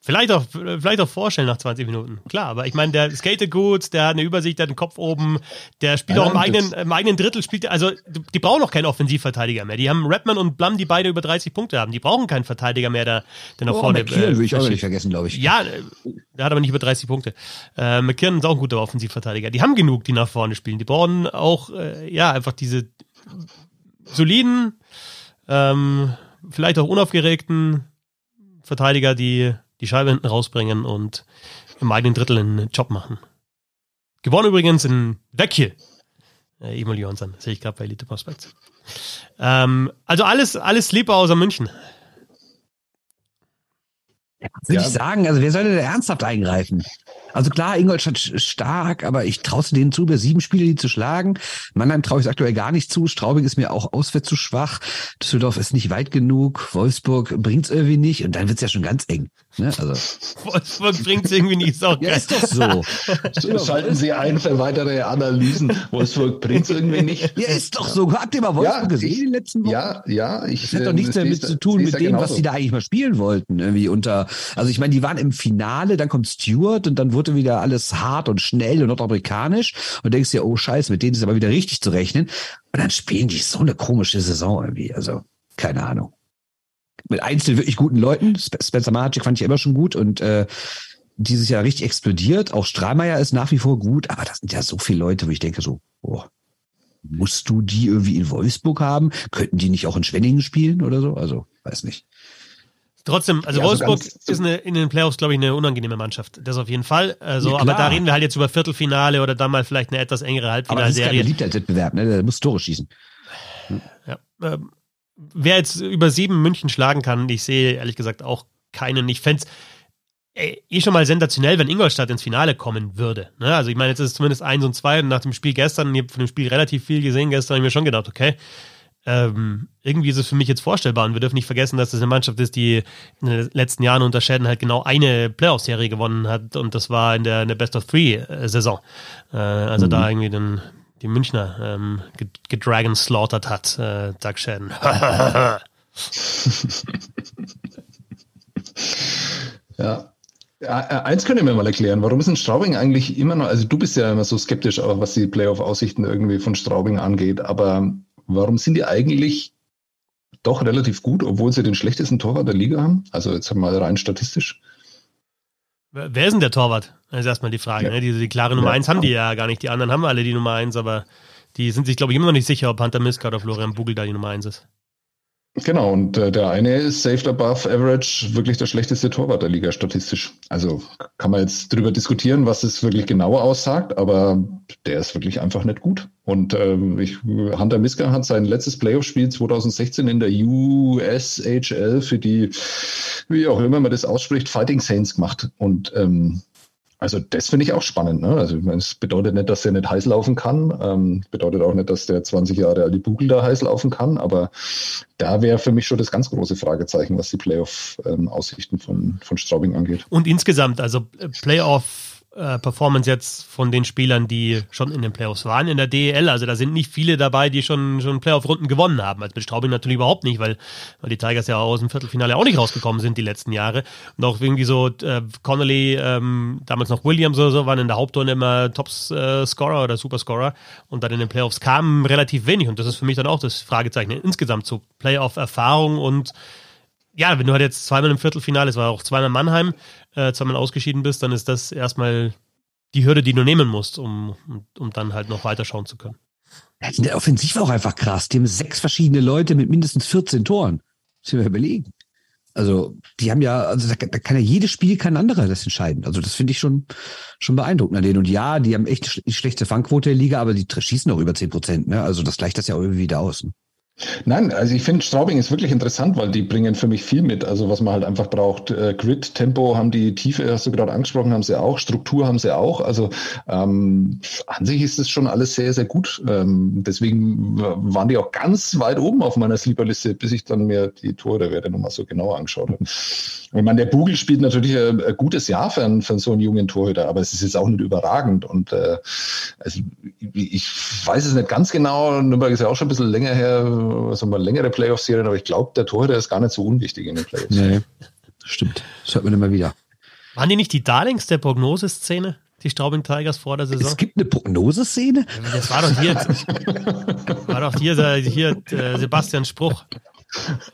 vielleicht, auch, vielleicht auch vorstellen nach 20 Minuten. Klar, aber ich meine, der skatet gut, der hat eine Übersicht, der hat den Kopf oben, der spielt ja, auch im eigenen, im eigenen Drittel, spielt, also die brauchen noch keinen Offensivverteidiger mehr. Die haben Redman und Blum, die beide über 30 Punkte haben. Die brauchen keinen Verteidiger mehr, der, der nach oh, vorne McKinnon äh, will ich auch nicht vergessen, glaube ich. Ja, der hat aber nicht über 30 Punkte. Äh, McKinnon ist auch ein guter Offensivverteidiger. Die haben genug, die nach vorne spielen. Die brauchen auch, äh, ja, einfach diese soliden, ähm, vielleicht auch unaufgeregten Verteidiger, die die Scheibe hinten rausbringen und im eigenen Drittel einen Job machen. Gewonnen übrigens in Vecchie. Äh, Emil Johansson, sehe ich gerade bei Elite Prospects. Ähm, also alles, alles lieber außer München. Ja, würde ja. ich sagen, also wer sollte da ernsthaft eingreifen? Also klar, Ingolstadt stark, aber ich traue denen zu, über sieben Spiele die zu schlagen. Mannheim traue ich es aktuell gar nicht zu. Straubing ist mir auch auswärts zu schwach. Düsseldorf ist nicht weit genug. Wolfsburg bringt es irgendwie nicht. Und dann wird es ja schon ganz eng. Ne? Also. [laughs] Wolfsburg bringt es irgendwie nicht. Ist auch ja, ist doch so. [laughs] Schalten Sie ein für weitere Analysen. Wolfsburg bringt es irgendwie nicht. Ja, ist doch so. Habt ihr mal Wolfsburg ja, gesehen in den letzten Wochen? Ja, ja. Ich, das hat doch nichts damit zu tun mit dem, was die da eigentlich mal spielen wollten. Irgendwie unter, also ich meine, die waren im Finale, dann kommt Stewart und dann wurde wieder alles hart und schnell und nordamerikanisch und denkst dir, oh Scheiße, mit denen ist aber wieder richtig zu rechnen. Und dann spielen die so eine komische Saison irgendwie. Also, keine Ahnung mit einzelnen wirklich guten Leuten. Spencer Magic fand ich immer schon gut und äh, dieses Jahr richtig explodiert. Auch Strahlmeier ist nach wie vor gut, aber das sind ja so viele Leute, wo ich denke so, boah, musst du die irgendwie in Wolfsburg haben? Könnten die nicht auch in Schwenningen spielen oder so? Also, weiß nicht. Trotzdem, also ja, Wolfsburg so ist eine, in den Playoffs, glaube ich, eine unangenehme Mannschaft. Das auf jeden Fall. Also, ja, aber da reden wir halt jetzt über Viertelfinale oder dann mal vielleicht eine etwas engere Halbfinalserie. Aber das ist kein Wettbewerb, ne? Der muss Tore schießen. Ja. Ähm, wer jetzt über sieben München schlagen kann, ich sehe ehrlich gesagt auch keinen. Ich fände es eh schon mal sensationell, wenn Ingolstadt ins Finale kommen würde. Ne? Also ich meine, jetzt ist es zumindest eins und zwei und nach dem Spiel gestern, ich habe von dem Spiel relativ viel gesehen gestern, habe ich mir schon gedacht, okay, ähm, irgendwie ist es für mich jetzt vorstellbar und wir dürfen nicht vergessen, dass das eine Mannschaft ist, die in den letzten Jahren unter Schäden halt genau eine Playoff-Serie gewonnen hat und das war in der, in der Best of Three-Saison. Äh, also mhm. da irgendwie den die Münchner ähm, gedragon slaughtert hat, äh, Doug Shadden. [laughs] ja. Äh, eins könnt ihr mir mal erklären, warum ist ein Straubing eigentlich immer noch, also du bist ja immer so skeptisch, auch was die Playoff-Aussichten irgendwie von Straubing angeht, aber warum sind die eigentlich doch relativ gut, obwohl sie den schlechtesten Torwart der Liga haben? Also jetzt mal rein statistisch. Wer ist denn der Torwart? Das ist erstmal die Frage. Ja. Ne? Die, die, klare Nummer ja. 1 haben die ja gar nicht. Die anderen haben alle die Nummer 1, aber die sind sich, glaube ich, immer noch nicht sicher, ob Hunter Miska oder Florian Bugel da die Nummer 1 ist. Genau, und äh, der eine ist saved above average wirklich der schlechteste Torwart der Liga statistisch. Also kann man jetzt drüber diskutieren, was es wirklich genauer aussagt, aber der ist wirklich einfach nicht gut. Und ähm, ich, Hunter Miska hat sein letztes Playoff-Spiel 2016 in der USHL für die, wie auch immer man das ausspricht, Fighting Saints gemacht. Und ähm, also das finde ich auch spannend. Ne? Also es bedeutet nicht, dass der nicht heiß laufen kann. Ähm, bedeutet auch nicht, dass der 20 Jahre alte Bugel da heiß laufen kann. Aber da wäre für mich schon das ganz große Fragezeichen, was die Playoff-Aussichten ähm, von, von Straubing angeht. Und insgesamt, also äh, Playoff äh, Performance jetzt von den Spielern, die schon in den Playoffs waren in der DEL. Also da sind nicht viele dabei, die schon, schon Playoff-Runden gewonnen haben. Also mit Straubing natürlich überhaupt nicht, weil, weil die Tigers ja aus dem Viertelfinale auch nicht rausgekommen sind die letzten Jahre. Und auch irgendwie so äh, Connolly, ähm, damals noch Williams oder so, waren in der Hauptrunde immer Top-Scorer oder Superscorer. Und dann in den Playoffs kamen relativ wenig. Und das ist für mich dann auch das Fragezeichen insgesamt zu Playoff-Erfahrung und ja, wenn du halt jetzt zweimal im Viertelfinale, es war auch zweimal Mannheim, äh, zweimal ausgeschieden bist, dann ist das erstmal die Hürde, die du nehmen musst, um, um, um dann halt noch weiterschauen zu können. Ja, der Offensiv war auch einfach krass. Die haben sechs verschiedene Leute mit mindestens 14 Toren. Muss ich mir überlegen. Also, die haben ja, also da, da kann ja jedes Spiel kein anderer das entscheiden. Also, das finde ich schon, schon beeindruckend an denen. Und ja, die haben echt sch schlechte Fangquote der Liga, aber die schießen auch über 10 Prozent, ne? Also, das gleicht das ja auch irgendwie wieder aus. Ne? Nein, also ich finde Straubing ist wirklich interessant, weil die bringen für mich viel mit. Also was man halt einfach braucht. Äh, Grid, Tempo haben die Tiefe, hast du gerade angesprochen, haben sie auch. Struktur haben sie auch. Also ähm, an sich ist es schon alles sehr, sehr gut. Ähm, deswegen waren die auch ganz weit oben auf meiner Sleeperliste, bis ich dann mir die Tore-Werte nochmal so genauer angeschaut habe. Ich meine, der Bugel spielt natürlich ein, ein gutes Jahr für, einen, für so einen jungen Torhüter, aber es ist jetzt auch nicht überragend. Und äh, also ich weiß es nicht ganz genau. Nürnberg ist ja auch schon ein bisschen länger her was haben wir, längere Playoff-Serien, aber ich glaube, der Torhüter ist gar nicht so unwichtig in den Playoffs. Nee, stimmt. Das hört man immer wieder. Waren die nicht die Darlings der Prognoseszene? Die Straubing Tigers vor der Saison? Es gibt eine Prognoseszene? Das war doch hier, war doch hier, hier äh, Sebastian Spruch.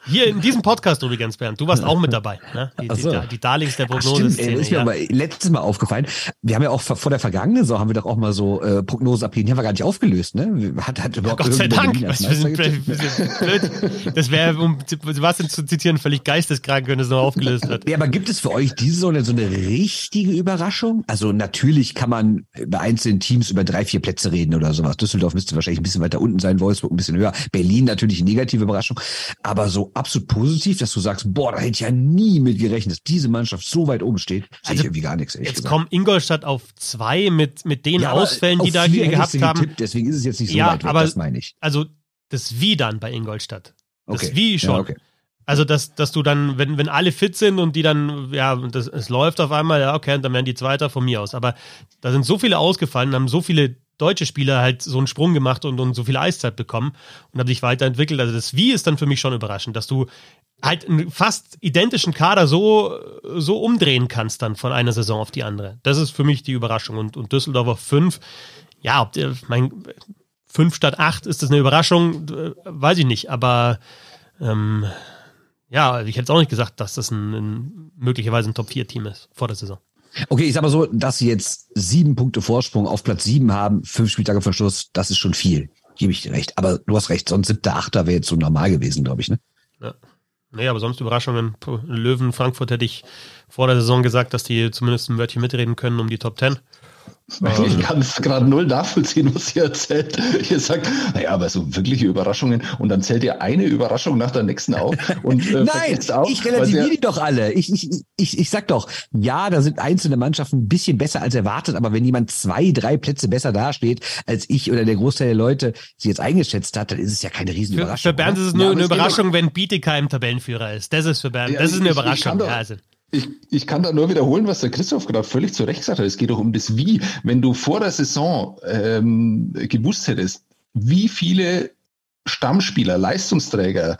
Hier in diesem Podcast übrigens, Bernd, du warst auch mit dabei. Ne? Die, so. die, die Darlings der Prognose. Stimmt, ey, ist mir ja. aber letztes Mal aufgefallen. Wir haben ja auch vor der vergangenen Saison haben wir doch auch mal so äh, Prognosen abgegeben. Die haben wir gar nicht aufgelöst, ne? Hat, hat überhaupt Gott sei Dank. Was, wir sind, wir sind blöd. Das wäre, um Sebastian zu zitieren, völlig geisteskrank, wenn es noch aufgelöst wird. Ja, aber gibt es für euch diese Saison so eine richtige Überraschung? Also natürlich kann man bei einzelnen Teams über drei, vier Plätze reden oder sowas. Düsseldorf müsste wahrscheinlich ein bisschen weiter unten sein, Wolfsburg ein bisschen höher. Berlin natürlich eine negative Überraschung. Aber so absolut positiv, dass du sagst, boah, da hätte ich ja nie mit gerechnet, dass diese Mannschaft so weit oben steht. Sehe also, ich irgendwie gar nichts. Jetzt gesagt. kommen Ingolstadt auf zwei mit, mit den ja, Ausfällen, die da gehabt haben. Getippt, deswegen ist es jetzt nicht so ja, weit weg, aber, das meine ich. Also das Wie dann bei Ingolstadt. Das okay. Wie schon. Ja, okay. Also, dass, dass du dann, wenn, wenn alle fit sind und die dann, ja, das, es läuft auf einmal, ja, okay, dann werden die Zweiter von mir aus. Aber da sind so viele ausgefallen, haben so viele deutsche Spieler halt so einen Sprung gemacht und, und so viel Eiszeit bekommen und haben sich weiterentwickelt. Also das Wie ist dann für mich schon überraschend, dass du halt einen fast identischen Kader so, so umdrehen kannst dann von einer Saison auf die andere. Das ist für mich die Überraschung. Und, und Düsseldorf auf fünf, ja, ob der, mein, fünf statt acht, ist das eine Überraschung? Weiß ich nicht, aber ähm, ja, ich hätte es auch nicht gesagt, dass das ein, ein möglicherweise ein Top-4-Team ist vor der Saison. Okay, ich sag mal so, dass sie jetzt sieben Punkte Vorsprung auf Platz sieben haben, fünf Spieltage Verschluss, das ist schon viel. Gebe ich dir recht. Aber du hast recht, sonst siebter, achter wäre jetzt so normal gewesen, glaube ich, ne? Ja. Nee, aber sonst Überraschungen. Löwen, Frankfurt hätte ich vor der Saison gesagt, dass die zumindest ein Wörtchen mitreden können um die Top Ten. Ich kann es gerade null nachvollziehen, was ihr erzählt. Ihr sagt, naja, aber so wirkliche Überraschungen und dann zählt ihr eine Überraschung nach der nächsten auf. Und, äh, Nein, auch, ich relativiere die doch alle. Ich, ich, ich, ich sag doch, ja, da sind einzelne Mannschaften ein bisschen besser als erwartet, aber wenn jemand zwei, drei Plätze besser dasteht, als ich oder der Großteil der Leute sie jetzt eingeschätzt hat, dann ist es ja keine Riesenüberraschung. Für, für Bernd ist es nur ja, eine Überraschung, wenn Bietigheim Tabellenführer ist. Das ist für Bernd, ja, das ist eine ich, Überraschung. Ich also. Ich, ich kann da nur wiederholen, was der Christoph gerade völlig zu Recht gesagt hat. Es geht doch um das Wie. Wenn du vor der Saison ähm, gewusst hättest, wie viele Stammspieler, Leistungsträger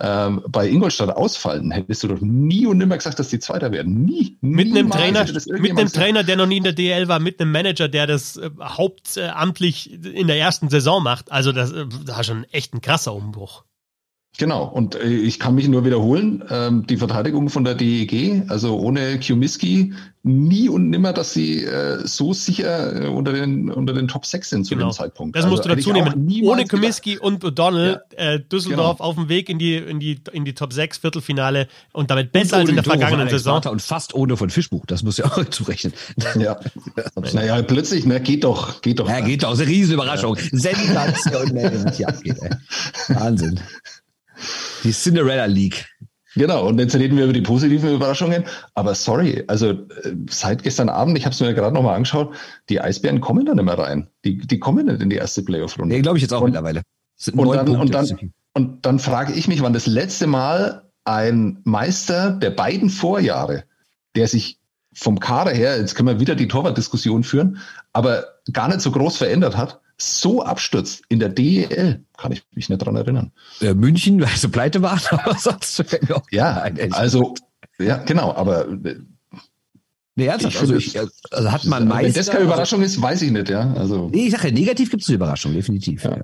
ähm, bei Ingolstadt ausfallen, hättest du doch nie und nimmer gesagt, dass die Zweiter werden. Nie. Mit einem Trainer, mit einem Trainer, der noch nie in der DL war, mit einem Manager, der das äh, hauptamtlich in der ersten Saison macht. Also das, äh, das war schon echt ein krasser Umbruch. Genau, und äh, ich kann mich nur wiederholen, ähm, die Verteidigung von der DEG, also ohne Kiomiski, nie und nimmer, dass sie äh, so sicher äh, unter den unter den Top 6 sind zu genau. dem Zeitpunkt. Das also musst du dazu nehmen. Ohne Kiomiski und O'Donnell, ja. äh, Düsseldorf genau. auf dem Weg in die, in, die, in die Top 6 Viertelfinale und damit besser und als in der vergangenen Saison. Und fast ohne von Fischbuch, das muss ja [laughs] auch zurechnen. Ja. [laughs] naja, plötzlich, ne, geht doch, geht doch. Ja, geht doch, ist eine riesen Überraschung. Ja. Sensation, was [laughs] hier abgeht, ey. Wahnsinn. Die Cinderella League. Genau, und jetzt reden wir über die positiven Überraschungen. Aber sorry, also äh, seit gestern Abend, ich habe es mir gerade nochmal angeschaut, die Eisbären kommen da nicht mehr rein. Die, die kommen nicht in die erste Playoff-Runde. Nee, glaube ich jetzt auch und, mittlerweile. Und dann, und dann, und dann frage ich mich, wann das letzte Mal ein Meister der beiden Vorjahre, der sich vom Kader her, jetzt können wir wieder die Torwartdiskussion führen, aber gar nicht so groß verändert hat, so abstürzt in der DEL, kann ich mich nicht dran erinnern. Äh, München, weil sie pleite waren, [laughs] aber sonst Ja, also, ja, genau, aber äh, Nee, ernsthaft, also, ich, also hat man meist. Wenn das keine Überraschung ist, weiß ich nicht, ja. Also. Nee, ich sage ja, negativ gibt es eine Überraschung, definitiv. Ja.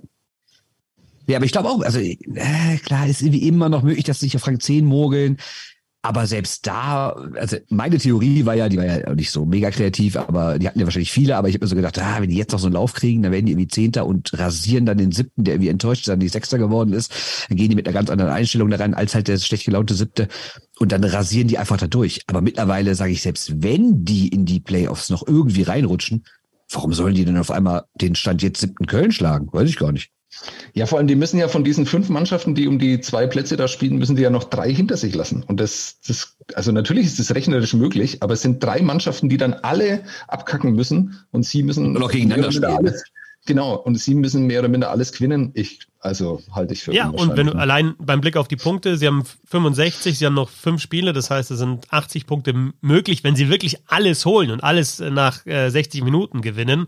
ja. aber ich glaube auch, also äh, klar, ist irgendwie immer noch möglich, dass sich ja Frank 10 mogeln. Aber selbst da, also meine Theorie war ja, die war ja nicht so mega kreativ, aber die hatten ja wahrscheinlich viele, aber ich habe mir so gedacht, ah, wenn die jetzt noch so einen Lauf kriegen, dann werden die irgendwie Zehnter und rasieren dann den Siebten, der irgendwie enttäuscht dann die Sechster geworden ist. Dann gehen die mit einer ganz anderen Einstellung daran, als halt der schlecht gelaunte Siebte. Und dann rasieren die einfach da durch. Aber mittlerweile sage ich, selbst wenn die in die Playoffs noch irgendwie reinrutschen, warum sollen die denn auf einmal den Stand jetzt siebten Köln schlagen? Weiß ich gar nicht. Ja, vor allem, die müssen ja von diesen fünf Mannschaften, die um die zwei Plätze da spielen, müssen die ja noch drei hinter sich lassen. Und das, das, also natürlich ist das rechnerisch möglich, aber es sind drei Mannschaften, die dann alle abkacken müssen und sie müssen und auch gegeneinander spielen. Alles, genau, und sie müssen mehr oder minder alles gewinnen. Ich, also halte ich für Ja, und wenn du allein beim Blick auf die Punkte, sie haben 65, sie haben noch fünf Spiele, das heißt, es sind 80 Punkte möglich, wenn sie wirklich alles holen und alles nach äh, 60 Minuten gewinnen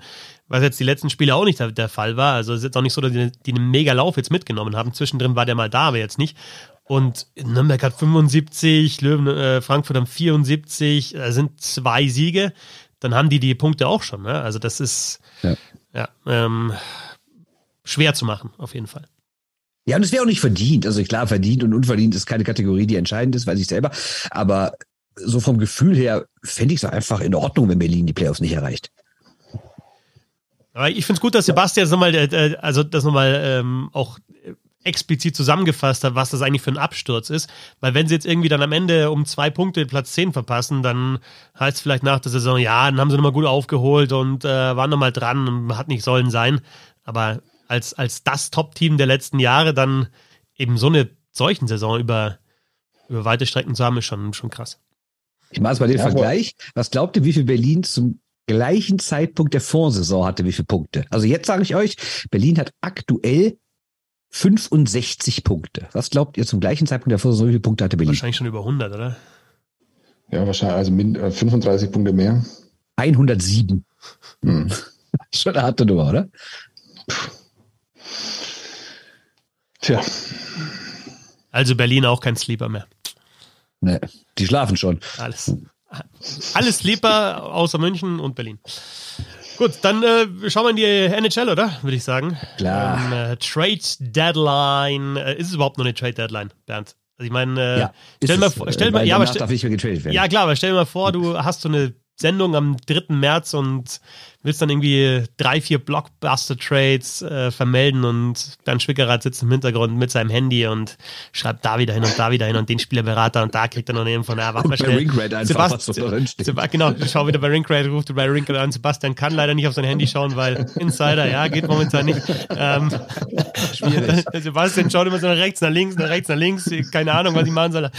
was jetzt die letzten Spiele auch nicht der, der Fall war. Also es ist jetzt auch nicht so, dass die, die einen mega Lauf jetzt mitgenommen haben. Zwischendrin war der mal da, aber jetzt nicht. Und Nürnberg hat 75, Löwen, äh, Frankfurt haben 74, äh, sind zwei Siege. Dann haben die die Punkte auch schon. Ne? Also das ist ja, ja ähm, schwer zu machen, auf jeden Fall. Ja, und es wäre auch nicht verdient. Also klar, verdient und unverdient ist keine Kategorie, die entscheidend ist, weiß ich selber. Aber so vom Gefühl her fände ich es einfach in Ordnung, wenn Berlin die Playoffs nicht erreicht. Aber ich finde es gut, dass Sebastian das nochmal, äh, äh, also das nochmal ähm, auch explizit zusammengefasst hat, was das eigentlich für ein Absturz ist. Weil wenn sie jetzt irgendwie dann am Ende um zwei Punkte Platz 10 verpassen, dann heißt es vielleicht nach der Saison, ja, dann haben sie nochmal gut aufgeholt und äh, waren nochmal dran und hat nicht sollen sein. Aber als, als das Top-Team der letzten Jahre dann eben so eine solchen Saison über, über weite Strecken zu haben, ist schon, schon krass. Ich mache es mal den ja, Vergleich. Was glaubt ihr, wie viel Berlin zum gleichen Zeitpunkt der Vorsaison hatte wie viele Punkte. Also jetzt sage ich euch, Berlin hat aktuell 65 Punkte. Was glaubt ihr zum gleichen Zeitpunkt der Vorsaison, wie viele Punkte hatte Berlin? Wahrscheinlich schon über 100, oder? Ja, wahrscheinlich, also 35 äh, Punkte mehr. 107. Hm. [laughs] schon eine harte Nummer, oder? Tja. Also Berlin auch kein Sleeper mehr. Nee, die schlafen schon. Alles. Alles lieber außer München und Berlin. Gut, dann äh, schauen wir in die NHL, oder? Würde ich sagen. Klar. Ähm, äh, Trade Deadline. Äh, ist es überhaupt noch eine Trade Deadline, Bernd? Also ich meine, äh, ja, stell mal vor, stell mal, ja, aber stell, ja klar, aber stell dir mal vor, du [laughs] hast so eine Sendung am 3. März und willst dann irgendwie drei, vier Blockbuster-Trades äh, vermelden und dann Schwickerath sitzt im Hintergrund mit seinem Handy und schreibt da wieder hin und da wieder hin und den Spielerberater und da kriegt er noch eben von, ja, warte mal schnell. Rinkrad einfach, was so Sebast genau, schau wieder bei Rinkrad, ruft bei Rinkrad an, Sebastian kann leider nicht auf sein Handy schauen, weil Insider, ja, geht momentan nicht. Ähm, Schwierig. [laughs] Sebastian schaut immer so nach rechts, nach links, nach rechts, nach links, keine Ahnung, was ich machen soll.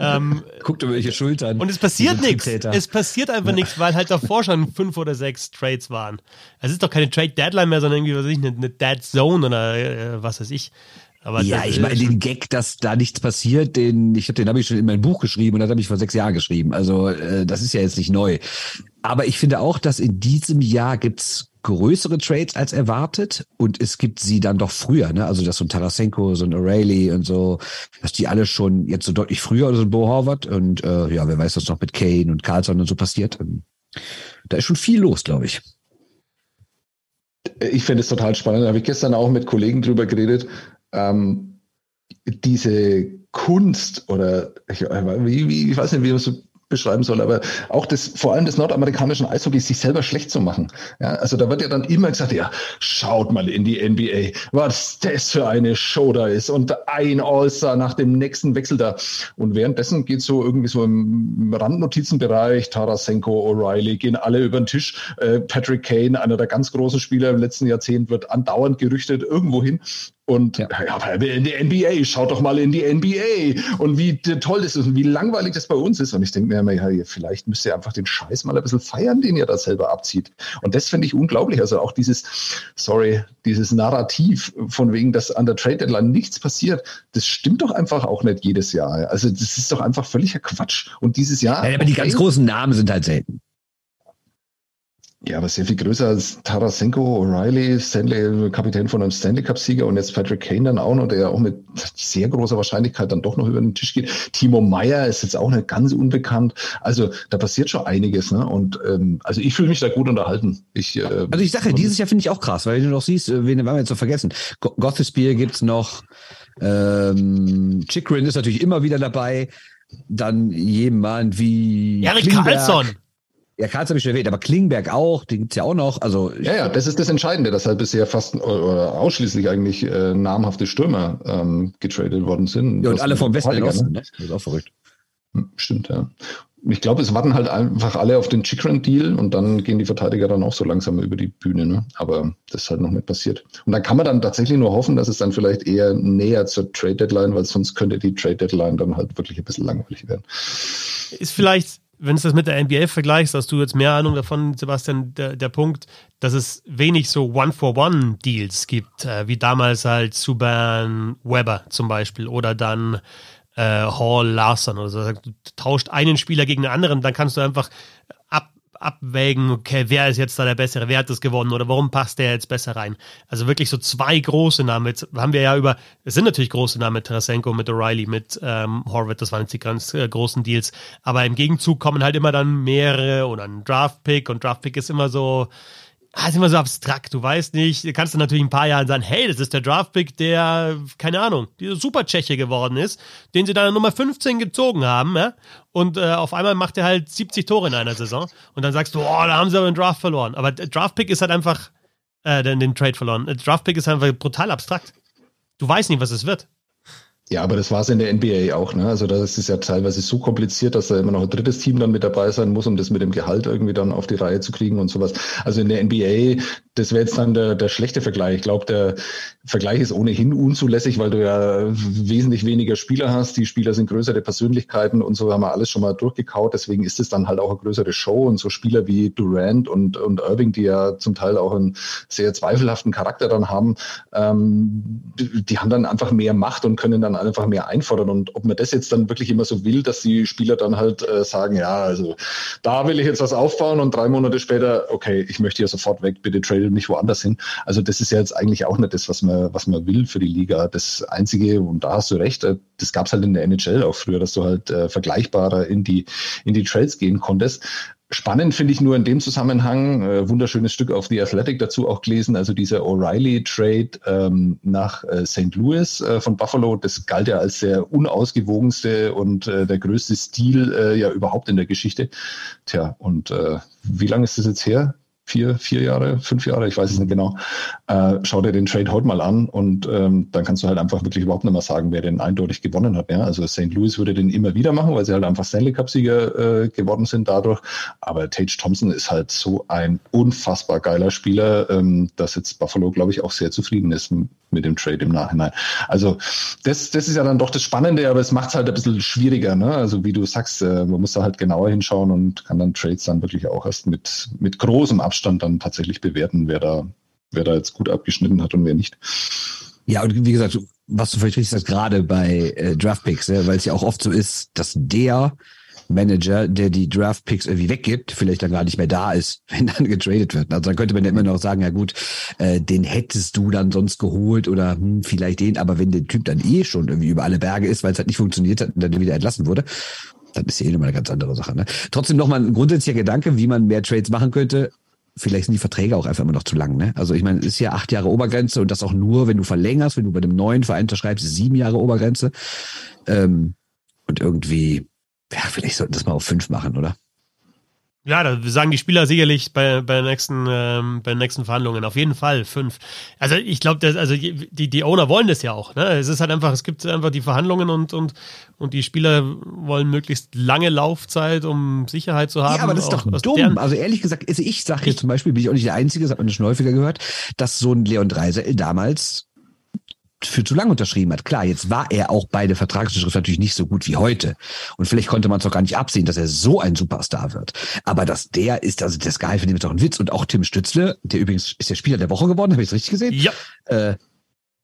Ähm, Guckt über welche Schultern. Und es passiert nichts. Es passiert einfach ja. nichts, weil halt davor schon fünf oder sechs Trades waren. Es ist doch keine Trade Deadline mehr, sondern irgendwie, was weiß ich, eine, eine Dead Zone oder äh, was weiß ich. Aber ja, ich meine, den Gag, dass da nichts passiert, den, ich hab, den habe ich schon in mein Buch geschrieben und das habe ich vor sechs Jahren geschrieben. Also äh, das ist ja jetzt nicht neu. Aber ich finde auch, dass in diesem Jahr gibt's größere Trades als erwartet und es gibt sie dann doch früher, ne? Also dass so ein Tarasenko, so ein O'Reilly und so, dass die alle schon jetzt so deutlich früher, also ein Bo Horvath und äh, ja, wer weiß, was noch mit Kane und Carlson und so passiert. Ähm, da ist schon viel los, glaube ich. Ich finde es total spannend. Da habe ich gestern auch mit Kollegen drüber geredet. Ähm, diese Kunst oder ich, ich weiß nicht, wie man so beschreiben soll, aber auch das, vor allem des nordamerikanischen Eishockeys, sich selber schlecht zu machen. Ja, also da wird ja dann immer gesagt, ja, schaut mal in die NBA, was das für eine Show da ist und ein All-Star nach dem nächsten Wechsel da. Und währenddessen geht so irgendwie so im Randnotizenbereich, Tarasenko, O'Reilly, gehen alle über den Tisch. Äh, Patrick Kane, einer der ganz großen Spieler im letzten Jahrzehnt, wird andauernd gerüchtet irgendwo hin. Und ja. ja, in die NBA, schaut doch mal in die NBA und wie toll das ist und wie langweilig das bei uns ist. Und ich denke mir immer, ja, vielleicht müsst ihr einfach den Scheiß mal ein bisschen feiern, den ihr da selber abzieht. Und das finde ich unglaublich. Also auch dieses, sorry, dieses Narrativ von wegen, dass an der Trade Deadline nichts passiert, das stimmt doch einfach auch nicht jedes Jahr. Also das ist doch einfach völliger Quatsch. Und dieses Jahr. Ja, aber die ganz großen Namen sind halt selten. Ja, aber sehr viel größer als Tarasenko, O'Reilly, Stanley, Kapitän von einem Stanley Cup-Sieger und jetzt Patrick Kane dann auch noch, der ja auch mit sehr großer Wahrscheinlichkeit dann doch noch über den Tisch geht. Timo Meyer ist jetzt auch nicht ganz unbekannt. Also da passiert schon einiges. Ne? Und ähm, also ich fühle mich da gut unterhalten. Ich, äh, also ich sage ja, dieses Jahr finde ich auch krass, weil du noch siehst, äh, wen haben wir jetzt noch vergessen? Gothisbeer gibt's noch, ähm, Chikrin ist natürlich immer wieder dabei. Dann jemand wie. Erik Karlsson. Ja, Karls habe ich schon erwähnt, aber Klingberg auch, den gibt's ja auch noch. Also ja, ja, das ist das Entscheidende, dass halt bisher fast oder ausschließlich eigentlich äh, namhafte Stürmer ähm, getradet worden sind. Ja, und alle vom Westen Osten, ne? Das ist auch verrückt. Hm, stimmt, ja. Ich glaube, es warten halt einfach alle auf den Chikran-Deal und dann gehen die Verteidiger dann auch so langsam über die Bühne. Ne? Aber das ist halt noch nicht passiert. Und dann kann man dann tatsächlich nur hoffen, dass es dann vielleicht eher näher zur Trade-Deadline, weil sonst könnte die Trade-Deadline dann halt wirklich ein bisschen langweilig werden. Ist vielleicht wenn du das mit der NBA vergleichst, hast du jetzt mehr Ahnung davon, Sebastian, der, der Punkt, dass es wenig so One-for-One-Deals gibt, äh, wie damals halt Subban Weber zum Beispiel oder dann äh, Hall Larson oder so. Du tauscht einen Spieler gegen den anderen, dann kannst du einfach abwägen, okay, wer ist jetzt da der bessere, wer hat das gewonnen oder warum passt der jetzt besser rein? Also wirklich so zwei große Namen. Jetzt haben wir ja über, es sind natürlich große Namen mit Tarasenko, mit O'Reilly, mit ähm, Horvath, das waren jetzt die ganz äh, großen Deals. Aber im Gegenzug kommen halt immer dann mehrere oder ein Draftpick und Draftpick ist immer so, ah, ist immer so abstrakt. Du weißt nicht, kannst du natürlich ein paar Jahren sagen, hey, das ist der Draftpick, der, keine Ahnung, dieser Super-Tscheche geworden ist, den sie dann Nummer 15 gezogen haben, ja? Und äh, auf einmal macht er halt 70 Tore in einer Saison. Und dann sagst du, oh, da haben sie aber den Draft verloren. Aber der Draftpick ist halt einfach, äh, den, den Trade verloren. Der Draftpick ist einfach brutal abstrakt. Du weißt nicht, was es wird. Ja, aber das war es in der NBA auch. Ne? Also das ist ja teilweise so kompliziert, dass da immer noch ein drittes Team dann mit dabei sein muss, um das mit dem Gehalt irgendwie dann auf die Reihe zu kriegen und sowas. Also in der NBA, das wäre jetzt dann der, der schlechte Vergleich. Ich glaube, der Vergleich ist ohnehin unzulässig, weil du ja wesentlich weniger Spieler hast. Die Spieler sind größere Persönlichkeiten und so haben wir alles schon mal durchgekaut. Deswegen ist es dann halt auch eine größere Show und so Spieler wie Durant und, und Irving, die ja zum Teil auch einen sehr zweifelhaften Charakter dann haben, ähm, die haben dann einfach mehr Macht und können dann einfach mehr einfordern. Und ob man das jetzt dann wirklich immer so will, dass die Spieler dann halt äh, sagen, ja, also da will ich jetzt was aufbauen und drei Monate später, okay, ich möchte hier sofort weg, bitte trade mich woanders hin. Also das ist ja jetzt eigentlich auch nicht das, was man, was man will für die Liga. Das Einzige, und da hast du recht, äh, das gab es halt in der NHL auch früher, dass du halt äh, vergleichbarer in die, in die Trades gehen konntest. Spannend finde ich nur in dem Zusammenhang, äh, wunderschönes Stück auf The Athletic dazu auch gelesen, also dieser O'Reilly-Trade ähm, nach äh, St. Louis äh, von Buffalo, das galt ja als der unausgewogenste und äh, der größte Stil äh, ja überhaupt in der Geschichte. Tja, und äh, wie lange ist das jetzt her? Vier, vier Jahre, fünf Jahre, ich weiß es nicht genau, äh, schau dir den Trade heute mal an und ähm, dann kannst du halt einfach wirklich überhaupt nicht mehr sagen, wer den eindeutig gewonnen hat. Ja? Also St. Louis würde den immer wieder machen, weil sie halt einfach Stanley Cup-Sieger äh, geworden sind dadurch. Aber Tage Thompson ist halt so ein unfassbar geiler Spieler, ähm, dass jetzt Buffalo, glaube ich, auch sehr zufrieden ist mit dem Trade im Nachhinein. Also das, das ist ja dann doch das Spannende, aber es macht es halt ein bisschen schwieriger. Ne? Also wie du sagst, äh, man muss da halt genauer hinschauen und kann dann Trades dann wirklich auch erst mit, mit großem Abstand dann tatsächlich bewerten, wer da, wer da jetzt gut abgeschnitten hat und wer nicht. Ja, und wie gesagt, was du vielleicht richtig sagst, gerade bei äh, Draftpicks, ja, weil es ja auch oft so ist, dass der Manager, der die Draftpicks irgendwie weggibt, vielleicht dann gar nicht mehr da ist, [laughs] wenn dann getradet wird. Also dann könnte man ja immer noch sagen, ja gut, äh, den hättest du dann sonst geholt oder hm, vielleicht den, aber wenn der Typ dann eh schon irgendwie über alle Berge ist, weil es halt nicht funktioniert hat und dann wieder entlassen wurde, dann ist ja eh nochmal eine ganz andere Sache. Ne? Trotzdem nochmal ein grundsätzlicher Gedanke, wie man mehr Trades machen könnte vielleicht sind die Verträge auch einfach immer noch zu lang. Ne? Also ich meine, es ist ja acht Jahre Obergrenze und das auch nur, wenn du verlängerst, wenn du bei dem neuen Verein unterschreibst, sieben Jahre Obergrenze. Ähm, und irgendwie, ja, vielleicht sollten das mal auf fünf machen, oder? Ja, da sagen die Spieler sicherlich bei, bei, den nächsten, ähm, bei den nächsten Verhandlungen. Auf jeden Fall fünf. Also ich glaube, also die, die Owner wollen das ja auch. Ne? Es ist halt einfach, es gibt einfach die Verhandlungen und, und, und die Spieler wollen möglichst lange Laufzeit, um Sicherheit zu haben. Ja, aber das ist doch dumm. Also ehrlich gesagt, also ich sage jetzt zum Beispiel, bin ich auch nicht der Einzige, das hat man schon häufiger gehört, dass so ein Leon Dreisel damals für zu lang unterschrieben hat. Klar, jetzt war er auch bei der Vertragsunterschrift natürlich nicht so gut wie heute. Und vielleicht konnte man es auch gar nicht absehen, dass er so ein Superstar wird. Aber dass der ist, also das Gehalt von dem ist doch ein Witz. Und auch Tim Stützle, der übrigens ist der Spieler der Woche geworden, habe ich es richtig gesehen? Ja. Äh,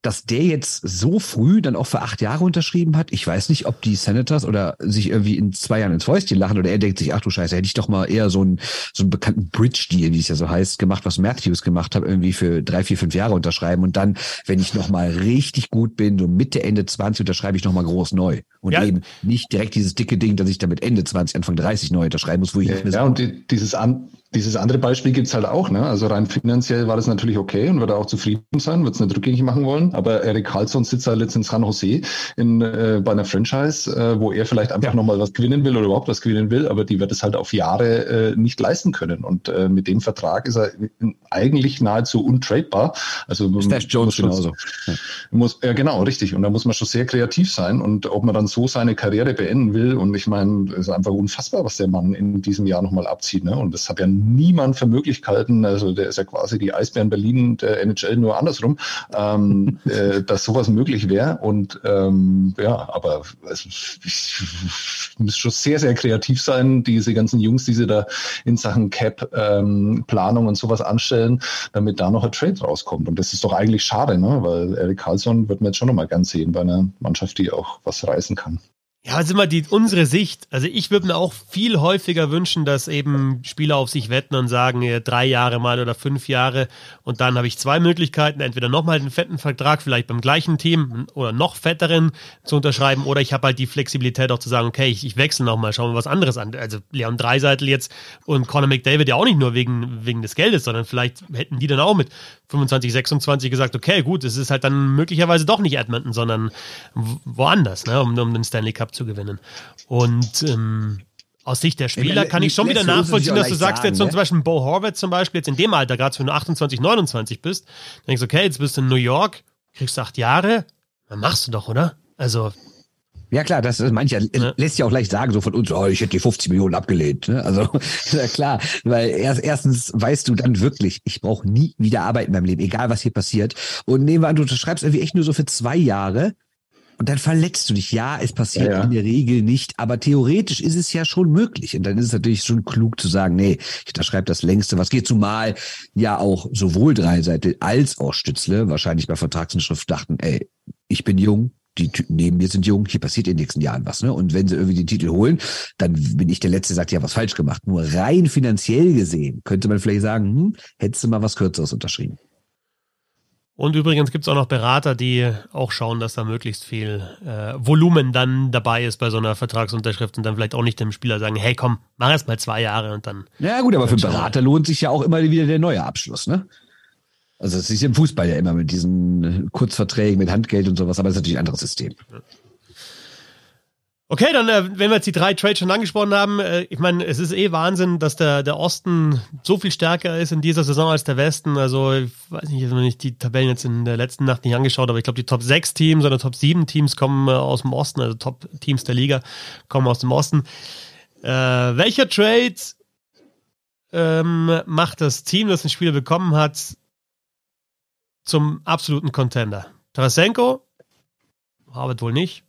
dass der jetzt so früh dann auch für acht Jahre unterschrieben hat. Ich weiß nicht, ob die Senators oder sich irgendwie in zwei Jahren ins Fäustchen lachen oder er denkt sich, ach du Scheiße, hätte ich doch mal eher so einen, so einen bekannten Bridge-Deal, wie es ja so heißt, gemacht, was Matthews gemacht hat, irgendwie für drei, vier, fünf Jahre unterschreiben und dann, wenn ich noch mal richtig gut bin, so Mitte, Ende 20 unterschreibe ich noch mal groß neu. Und ja. eben nicht direkt dieses dicke Ding, dass ich damit Ende 20, Anfang 30 neu unterschreiben muss, wo ich ja, nicht mehr so Ja, und die, dieses, an, dieses andere Beispiel gibt's halt auch. Ne? Also rein finanziell war das natürlich okay und würde auch zufrieden sein, wird es nicht rückgängig machen wollen. Aber Eric Carlson sitzt halt jetzt in San Jose in, äh, bei einer Franchise, äh, wo er vielleicht einfach ja. nochmal was gewinnen will oder überhaupt was gewinnen will, aber die wird es halt auf Jahre äh, nicht leisten können. Und äh, mit dem Vertrag ist er eigentlich nahezu untradebar. Also Stash Jones schon, genauso. Ja. Muss, ja, genau, richtig. Und da muss man schon sehr kreativ sein. Und ob man dann so seine Karriere beenden will, und ich meine, es ist einfach unfassbar, was der Mann in diesem Jahr nochmal abzieht. Ne? Und das hat ja niemand für möglich gehalten, also der ist ja quasi die Eisbären Berlin der NHL nur andersrum, ähm, [laughs] äh, dass sowas möglich wäre. Und ähm, ja, aber es, ich, muss schon sehr, sehr kreativ sein, diese ganzen Jungs, die sie da in Sachen Cap ähm, Planung und sowas anstellen, damit da noch ein Trade rauskommt. Und das ist doch eigentlich schade, ne? weil Eric Carlson wird man jetzt schon nochmal gern sehen bei einer Mannschaft, die auch was reißen kann. Ja, also immer die, unsere Sicht. Also ich würde mir auch viel häufiger wünschen, dass eben Spieler auf sich wetten und sagen, drei Jahre mal oder fünf Jahre. Und dann habe ich zwei Möglichkeiten, entweder nochmal einen fetten Vertrag, vielleicht beim gleichen Team oder noch fetteren zu unterschreiben. Oder ich habe halt die Flexibilität auch zu sagen, okay, ich, ich wechsle nochmal, schauen wir was anderes an. Also Leon Dreiseitel jetzt und Conor McDavid ja auch nicht nur wegen, wegen des Geldes, sondern vielleicht hätten die dann auch mit 25, 26 gesagt, okay, gut, es ist halt dann möglicherweise doch nicht Edmonton, sondern woanders, ne, um, um den Stanley Cup zu gewinnen. Und ähm, aus Sicht der Spieler kann ich schon wieder nachvollziehen, dass du sagst, sagen, jetzt ne? zum Beispiel Bo Horvath zum Beispiel, jetzt in dem Alter, gerade wenn du 28, 29 bist, denkst du, okay, jetzt bist du in New York, kriegst acht Jahre, dann machst du doch, oder? Also ja klar, das ist mancher ja. lässt ja auch leicht sagen, so von uns, oh, ich hätte die 50 Millionen abgelehnt. Ne? Also [laughs] ja klar, weil erst, erstens weißt du dann wirklich, ich brauche nie wieder arbeiten beim Leben, egal was hier passiert. Und nehmen wir an, du schreibst irgendwie echt nur so für zwei Jahre und dann verletzt du dich. Ja, es passiert ja, ja. in der Regel nicht, aber theoretisch ist es ja schon möglich. Und dann ist es natürlich schon klug zu sagen, nee, ich unterschreibe das längste, was geht zumal ja auch sowohl Dreiseitel als auch Stützle wahrscheinlich bei Vertragsinschrift dachten, ey, ich bin jung, die Typen neben mir sind jung, hier passiert in den nächsten Jahren was. Ne? Und wenn sie irgendwie den Titel holen, dann bin ich der Letzte, der sagt, ja, was falsch gemacht. Nur rein finanziell gesehen könnte man vielleicht sagen, hm, hättest du mal was Kürzeres unterschrieben. Und übrigens gibt es auch noch Berater, die auch schauen, dass da möglichst viel äh, Volumen dann dabei ist bei so einer Vertragsunterschrift und dann vielleicht auch nicht dem Spieler sagen, hey komm, mach erst mal zwei Jahre und dann. Ja gut, aber für Berater lohnt sich ja auch immer wieder der neue Abschluss, ne? Also es ist im Fußball ja immer mit diesen Kurzverträgen, mit Handgeld und sowas, aber es ist natürlich ein anderes System. Okay, dann, äh, wenn wir jetzt die drei Trades schon angesprochen haben, äh, ich meine, es ist eh Wahnsinn, dass der, der Osten so viel stärker ist in dieser Saison als der Westen. Also, ich weiß nicht, ich die Tabellen jetzt in der letzten Nacht nicht angeschaut, aber ich glaube, die Top 6 Teams oder Top 7 Teams kommen äh, aus dem Osten, also Top Teams der Liga kommen aus dem Osten. Welcher Trade ähm, macht das Team, das ein Spieler bekommen hat, zum absoluten Contender. Tarasenko, Harvard wohl nicht.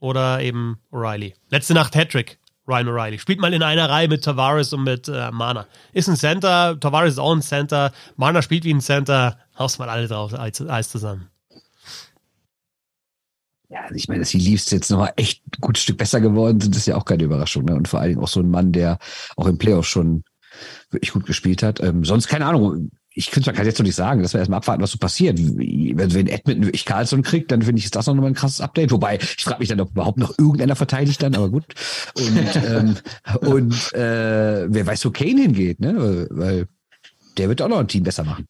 Oder eben O'Reilly. Letzte Nacht Hattrick, Ryan O'Reilly. Spielt mal in einer Reihe mit Tavares und mit äh, Mana. Ist ein Center, Tavares ist auch ein Center, Mana spielt wie ein Center. Haust mal alle drauf, Eis zusammen. Ja, also ich meine, dass die Leafs jetzt nochmal echt ein gutes Stück besser geworden sind, ist ja auch keine Überraschung. Ne? Und vor allen Dingen auch so ein Mann, der auch im Playoff schon wirklich gut gespielt hat. Ähm, sonst keine Ahnung ich finde, man kann jetzt noch nicht sagen, dass wir erstmal abwarten, was so passiert. Wenn Edmonton wirklich Carlson kriegt, dann finde ich, ist das noch mal ein krasses Update. Wobei, ich frage mich dann, ob überhaupt noch irgendeiner verteidigt dann, aber gut. Und, ähm, [laughs] und äh, wer weiß, wo Kane hingeht, ne? Weil der wird auch noch ein Team besser machen.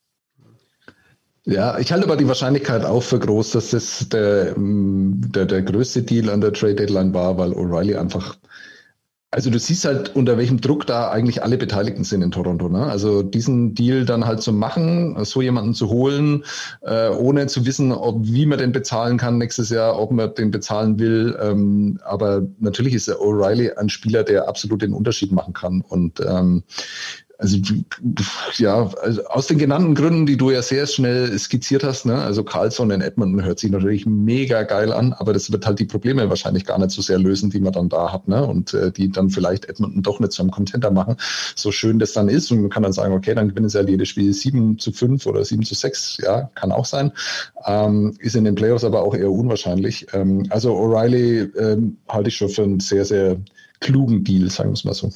Ja, ich halte aber die Wahrscheinlichkeit auch für groß, dass das der, der, der größte Deal an der Trade Deadline war, weil O'Reilly einfach also du siehst halt, unter welchem Druck da eigentlich alle Beteiligten sind in Toronto. Ne? Also diesen Deal dann halt zu machen, so jemanden zu holen, äh, ohne zu wissen, ob wie man den bezahlen kann nächstes Jahr, ob man den bezahlen will. Ähm, aber natürlich ist der O'Reilly ein Spieler, der absolut den Unterschied machen kann. Und ähm, also ja, also aus den genannten Gründen, die du ja sehr schnell skizziert hast, ne? also Carlson in Edmonton hört sich natürlich mega geil an, aber das wird halt die Probleme wahrscheinlich gar nicht so sehr lösen, die man dann da hat, ne? Und äh, die dann vielleicht Edmonton doch nicht zu einem Contender machen, so schön das dann ist. Und man kann dann sagen, okay, dann gewinnen sie halt jedes Spiel 7 zu 5 oder 7 zu 6, ja, kann auch sein. Ähm, ist in den Playoffs aber auch eher unwahrscheinlich. Ähm, also O'Reilly ähm, halte ich schon für einen sehr, sehr klugen Deal, sagen wir es mal so.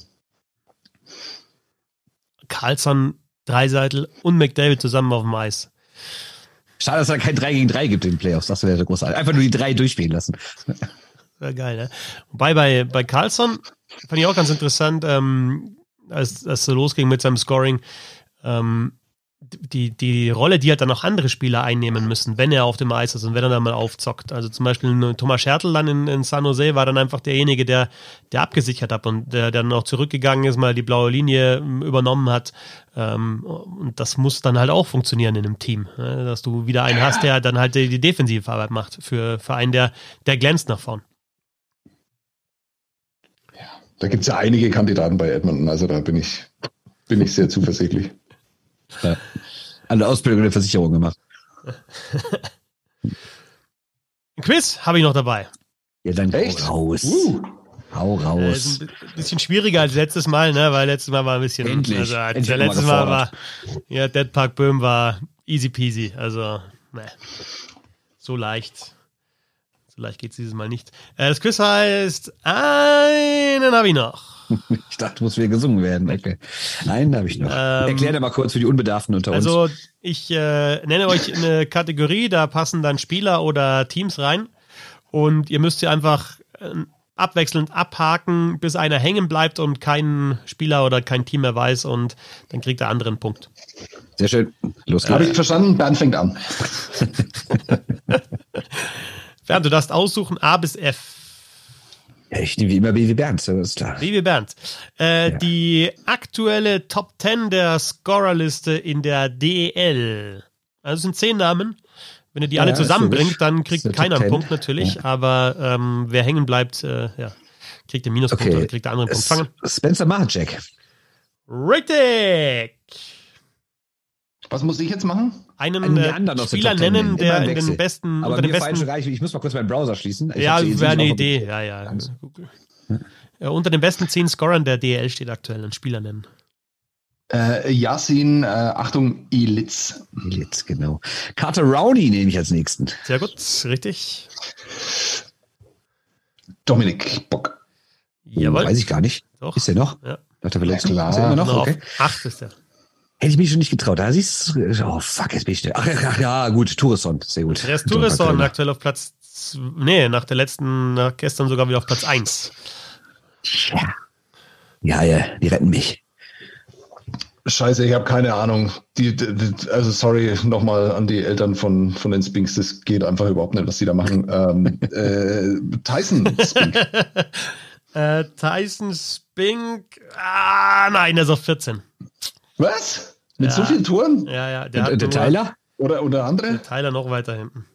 Carlson, Dreiseitel und McDavid zusammen auf dem Eis. Schade, dass es da kein 3 gegen 3 gibt in den Playoffs. Das wäre großartig. Einfach nur die drei durchspielen lassen. Wäre geil, ne? Wobei bei, bei Carlson fand ich auch ganz interessant, ähm, als, als so losging mit seinem Scoring, ähm, die, die Rolle, die halt dann auch andere Spieler einnehmen müssen, wenn er auf dem Eis ist und wenn er dann mal aufzockt. Also zum Beispiel Thomas Schertl dann in, in San Jose war dann einfach derjenige, der, der abgesichert hat und der, der dann auch zurückgegangen ist, mal die blaue Linie ähm, übernommen hat. Ähm, und das muss dann halt auch funktionieren in einem Team, ne? dass du wieder einen hast, der dann halt die, defensive Arbeit macht für, für einen, der, der glänzt nach vorn. Da gibt es ja einige Kandidaten bei Edmonton, also da bin ich, bin ich sehr zuversichtlich. Ja. Eine Ausbildung der Versicherung gemacht. [laughs] Ein Quiz habe ich noch dabei. Ja, dann Echt? hau raus. Uh, Hau Äh, raus. ist ein bisschen schwieriger als letztes Mal, ne? Weil letztes Mal war ein bisschen. Endlich. Also, als Endlich der mal letztes Mal war. Ja, Dead Park Böhm war easy peasy. Also, ne. So leicht. So leicht geht's dieses Mal nicht. Äh, das Quiz heißt, einen habe ich noch. [laughs] Ich dachte, muss wieder gesungen werden. Okay. Nein, habe ich noch. Ähm, Erklär dir mal kurz für die Unbedarften unter uns. Also, ich äh, nenne euch eine Kategorie, da passen dann Spieler oder Teams rein. Und ihr müsst sie einfach äh, abwechselnd abhaken, bis einer hängen bleibt und kein Spieler oder kein Team mehr weiß und dann kriegt der andere einen Punkt. Sehr schön. Los Habe geht's. ich verstanden? Bernd fängt an. [laughs] Bernd, du darfst aussuchen A bis F. Ja, ich nehme wie immer Baby Bernd, so ist klar. Wie Bernd. Äh, Ja. Die aktuelle Top 10 der Scorerliste in der DEL. Also es sind zehn Namen. Wenn ihr die Ja, alle ja, zusammenbringt, dann kriegt keiner einen 10. Punkt natürlich, aber ähm, wer hängen bleibt, äh, ja, kriegt den Minuspunkt Okay. oder kriegt der andere einen Punkt. Fangen. Spencer Mahacek. Richtig! Was muss ich jetzt machen? Einen Einen äh, Spieler Top 10 nennen, der in den besten, Aber unter den besten reicht, ich muss mal kurz meinen Browser schließen. Ich Ja, wäre eine Idee. Ja, ja. Äh, unter den besten zehn Scorern der DL steht aktuell ein Spieler nennen. Äh, Yasin, äh, Achtung, Ilitz. Jetzt, genau. Carter Rowney nehme ich als nächsten. Sehr gut, richtig. Dominik Bock. Jawohl. Weiß ich gar nicht. Doch. Ist der noch? Ja. Nach der Verletzung? Ja, klar. Ist er immer noch? Noch Okay. auf acht ist er. Hätte ich mich schon nicht getraut. Da siehst du, oh fuck, jetzt bin ich. Ach, ach ja, gut, Tourisson, sehr gut. Der ist Tourisson aktuell auf Platz. Nee, nach der letzten, nach gestern sogar wieder auf Platz 1. Ja. Ja, ja, die retten mich. Scheiße, ich habe keine Ahnung. Die, die, die, also sorry nochmal an die Eltern von, von den Spinks. Das geht einfach überhaupt nicht, was die da machen. Ähm, [laughs] äh, Tyson Spink. [laughs] Äh, Tyson Spink. Ah, nein, der ist auf 14. Was? Mit Ja. so vielen Toren? Ja, ja, der Und, der Tyler? Oder, oder andere? Tyler noch weiter hinten.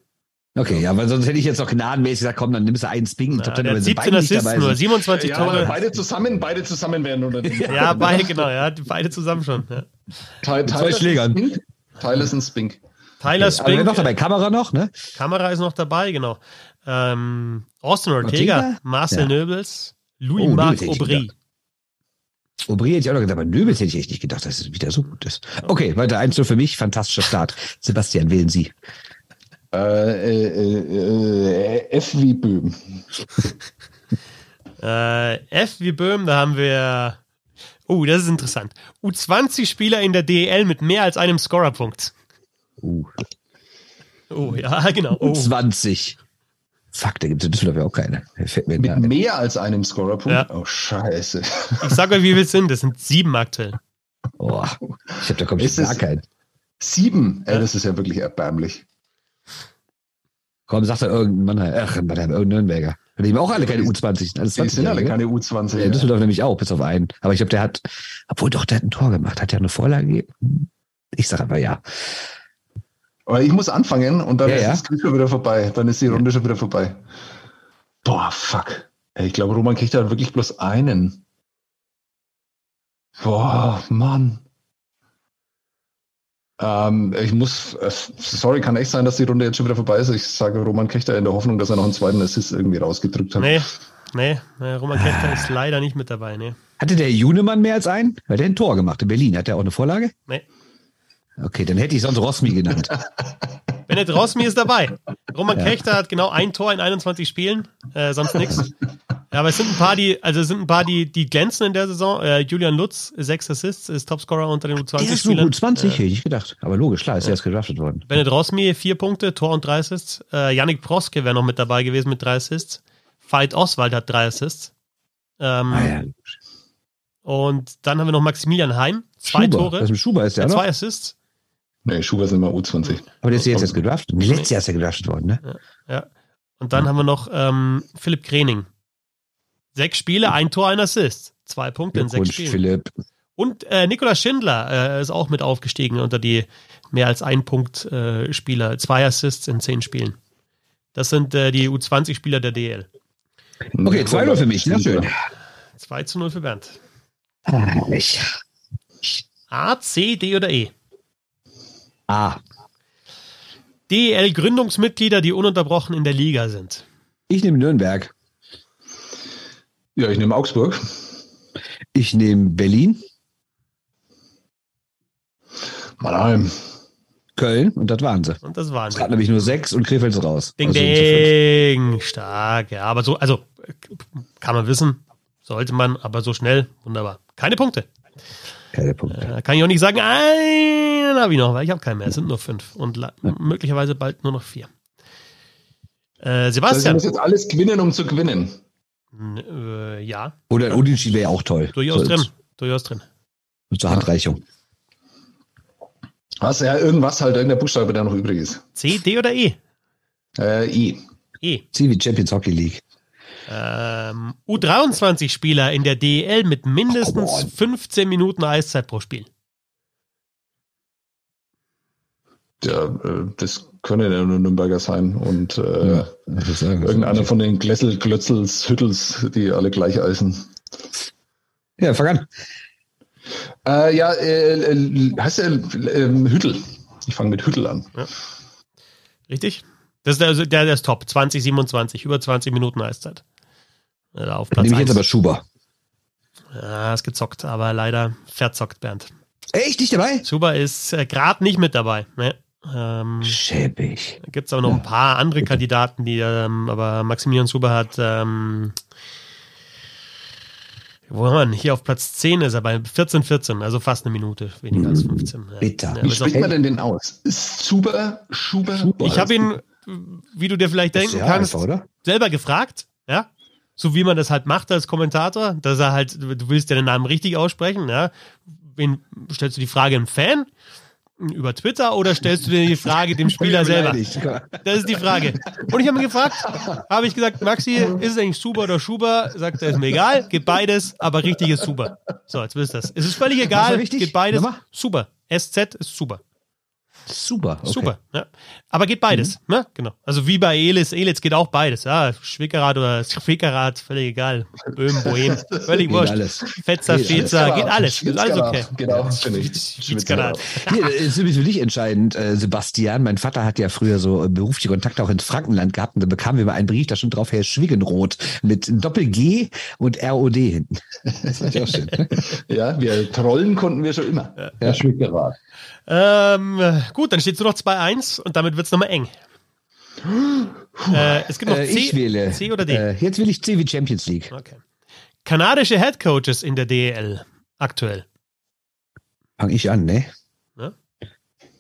Okay, ja, weil sonst hätte ich jetzt noch gnadenmäßig gesagt, komm, dann nimmst du einen Sping. Ja, Top der 10, hat wenn sie 17 beide nicht Assists dabei nur, sind. 27 Ja, aber Tore. beide zusammen, beide zusammen wären oder Ja, beide, genau, ja, beide zusammen schon. Ja. Ty- Tyler ist Schlägern. ein Spink. Tyler ist ein Spink. Tyler wer Spink, noch dabei? Kamera noch, ne? Kamera ist noch dabei, genau. Ähm, Austin Ortega, Ortega? Marcel Ja. Nöbels, Oh, Louis-Marc ich Aubry. Aubry hätte ich auch noch gedacht, aber Nöbels hätte ich echt nicht gedacht, dass es wieder so gut ist. Okay, weiter 1 für mich, fantastischer Start. Sebastian, wählen Sie. Äh, äh, äh, F wie Böhm. [laughs] Äh, F wie Böhm, da haben wir. Oh, das ist interessant. U20-Spieler in der DEL mit mehr als einem Scorerpunkt. Uh, Oh, ja, [laughs] genau. Oh. 20. Fuck, da gibt es in Düsseldorf ja auch keine. Der Fällt mir Mit da- mehr als einem Scorerpunkt? Ja. Oh, scheiße. Ich sag euch, wie es sind. Das sind sieben aktuell. Oh, ich habe da kommt Ist gar keinen. Sieben? Ey, Ja. das ist ja wirklich erbärmlich. Komm, sagt er irgendein Mann, ach, Mannheim, irgendein Nürnberger. Die nehmen auch alle keine U20, sind alles Die sind alle 20 keine U20. Ja, in Düsseldorf nämlich auch, bis auf einen. Aber ich glaube, der hat, obwohl doch, der hat ein Tor gemacht. Hat der eine Vorlage gegeben? Ich sage aber ja. Aber ich muss anfangen und dann Ja, ist ja. das Quiz schon wieder vorbei. Dann ist die Runde schon wieder vorbei. Boah, fuck. Ich glaube, Roman kriegt da wirklich bloß einen. Boah, Mann. Ähm, ich muss, äh, sorry, kann echt sein, dass die Runde jetzt schon wieder vorbei ist. Ich sage Roman Kechter in der Hoffnung, dass er noch einen zweiten Assist irgendwie rausgedrückt hat. Nee, nee, nee Roman Kechter ist leider nicht mit dabei. Nee. Hatte der Junemann mehr als einen? Weil der ein Tor gemacht in Berlin. Hat der auch eine Vorlage? Nee. Okay, dann hätte ich sonst Rosmi genannt. [laughs] Bennett Rosmi ist dabei. Roman Ja. Kechter hat genau ein Tor in 21 Spielen, äh, sonst nichts. Ja, aber es sind ein paar, die, also es sind ein paar, die, die glänzen in der Saison. Äh, Julian Lutz, sechs Assists, ist Topscorer unter den Der ist nur U20-Spielern. gut 20, hätte ich gedacht. Aber logisch, klar, ist er erst gedraftet worden. Bennett Rosmi, vier Punkte, Tor und drei Assists. Äh, Yannick Proske wäre noch mit dabei gewesen mit drei Assists. Veit Oswald hat drei Assists. Ähm, Ah, ja. Und dann haben wir noch Maximilian Heim, zwei Schuber. Tore, Das mit Schuber ist der äh, noch. zwei Assists. Nee, Schuber sind mal U20. Aber der ist jetzt erst gedraftet. Nee, Letztes Jahr ist er gedraftet worden, ne? Ja. Und dann haben wir noch ähm, Philipp Krening. Sechs Spiele, ein Tor, ein Assist. Zwei Punkte in sechs Spielen. Philipp. Und äh, Nikolaus Schindler äh, ist auch mit aufgestiegen unter die mehr als ein Punkt äh, Spieler. Zwei Assists in zehn Spielen. Das sind äh, die U20-Spieler der DL. Okay, 2-0 für mich. Na schön. 2 zu 0 für Bernd. Ah, Ich. A, C, D oder E? Ah, DEL-Gründungsmitglieder, die ununterbrochen in der Liga sind. ich nehme Nürnberg. Ja, ich nehme Augsburg. Ich nehme Berlin, Mannheim. Köln und das waren sie. Und das waren Es sie. hat nämlich nur sechs und Krefeld ist raus. Ding, Also ding. Stark, ja. Aber so, also, kann man wissen. Sollte man, aber so schnell. Wunderbar. Keine Punkte. Keine Punkte. Äh, kann ich auch nicht sagen, einen habe ich noch, weil ich habe keinen mehr. Es sind nur fünf. Und möglicherweise bald nur noch vier. Äh, Also Sebastian. muss jetzt alles gewinnen, um zu gewinnen. N- äh, ja, Oder ein Unentschieden wäre ja auch toll. durchaus So drin. Durchaus drin. Zur Handreichung. Hast ja irgendwas halt, irgendein Buchstabe, der noch übrig ist. C, D oder E? Äh, I. E. Sie wie Champions Hockey League. Ähm, U23-Spieler in der DEL mit mindestens Come on. 15 Minuten Eiszeit pro Spiel. Ja, äh, das können ja nur Nürnberger sein und äh, sagen. irgendeiner von den Glessel, Glötzels, Hüttels, die alle gleich eisen. Ja, fang an. Äh, ja, äh, äh, heißt der äh, Hüttel. Ich fange mit Hüttel an. Richtig? Das ist der, also der, der ist top. 2027, über 20 Minuten Eiszeit. Äh, auf Platz Nehme ich jetzt 1. aber Schuber. Ja, ist gezockt, aber leider verzockt, Bernd. Echt nicht dabei? Zuba ist äh, gerade nicht mit dabei. Ne? Ähm, Schäbig. da gibt es aber noch ein paar andere Kandidaten, die, ähm, aber Maximilian Zuber hat, ähm, wo haben wir denn? Hier auf Platz 10 ist er bei 14, 14, also fast eine Minute, weniger als 15. Ja. bitter. Ja, Wie auch, spricht man denn den aus? Ist Zuber, Schuber? Schuber. ich habe ihn, wie du dir vielleicht denken ja kannst, einfach, oder? selber gefragt, ja, so wie man das halt macht als Kommentator, dass er halt, du willst ja den Namen richtig aussprechen, ja, wen stellst du die Frage einem Fan über Twitter oder stellst du dir die Frage dem Spieler selber? Das ist die Frage. Und ich habe ihn gefragt, habe ich gesagt, Maxi, ist es eigentlich Super oder Schuber? Sagt er, ist mir egal, geht beides, aber richtig ist Super. So, jetzt wisst ihr das. Es ist völlig egal, geht beides. Super. SZ ist super. Super. Okay. Mhm. Super. Ja. Aber geht beides. Ne? Genau. Also wie bei Elis. Elis geht auch beides. Ja, Schwickerath oder Schwickerath, völlig egal. Böhm, Bohem, völlig Geht wurscht. alles. Fetzer, Geht alles. Fetzer, geht alles. Ist alles okay. Genau, finde ich. Schwitzkarat. Hier, das ist übrigens für dich entscheidend, äh, Sebastian. Mein Vater hat ja früher so äh, berufliche Kontakte auch ins Frankenland gehabt und da bekamen wir mal einen Brief, da stand drauf Herr Schwiggenroth mit Doppel-G und ROD hinten. [laughs] Das fand ich auch schön. Ja, wir trollen konnten wir schon immer. Ja, Schwiggenroth. Ähm, gut, dann steht es nur noch 2-1 und damit wird es nochmal eng. äh, es gibt noch Äh, C, wähle. C oder D. Äh, jetzt will ich C wie Champions League. Okay. Kanadische Headcoaches in der DEL aktuell. Fange ich an, ne? Ja.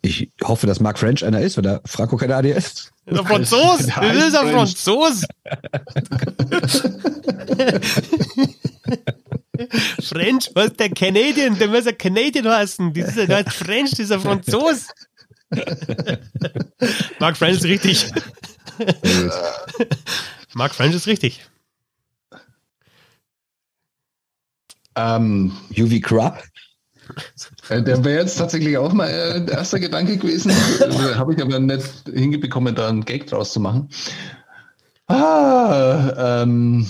Ich hoffe, dass Mark French einer ist, weil er Franco-Kanadier ist. Ist er Franzos? Das ist er Franzos. [laughs] French, was der Canadian, der muss ja Canadian heißen. Das ist, der heißt French, dieser Franzos. [laughs] Mark French ist richtig. [laughs] Mark French ist richtig. Ähm, UV Crab. äh, der wäre jetzt tatsächlich auch mal äh, der erste Gedanke gewesen. Äh, Habe ich aber nicht hingebekommen, da einen Gag draus zu machen. Ah, ähm,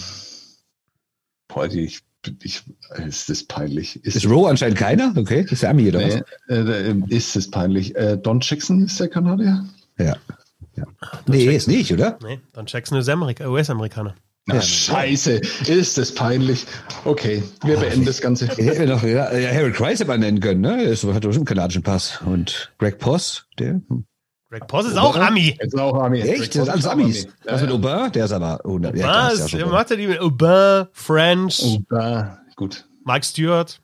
boah, die- ich, ich, ist das peinlich. Ist Rowe anscheinend keiner? Okay, ist der Ami oder was? Nee, äh, äh, ist es peinlich. Äh, Don Jackson ist der Kanadier? Ja. ja. Nee, ist nicht, oder? Nee, dann Jackson ist Amerika, US-Amerikaner. Na, Ja. scheiße, ist das peinlich. Okay, wir beenden das Ganze. Hätten wir doch ja, ja, Harold Kreis hätte man nennen können, ne? Er ist- hat doch schon einen kanadischen Pass. Und Greg Poss, der. Greg Poss ist auch Ami. Jetzt auch Army. Echt? Das sind alles Amis. Ja, Was mit. Aubin? Der ist aber. Oh, ja, klar, ist ja Er macht er die mit Aubin, French, Oh, da, gut. Mike Stewart,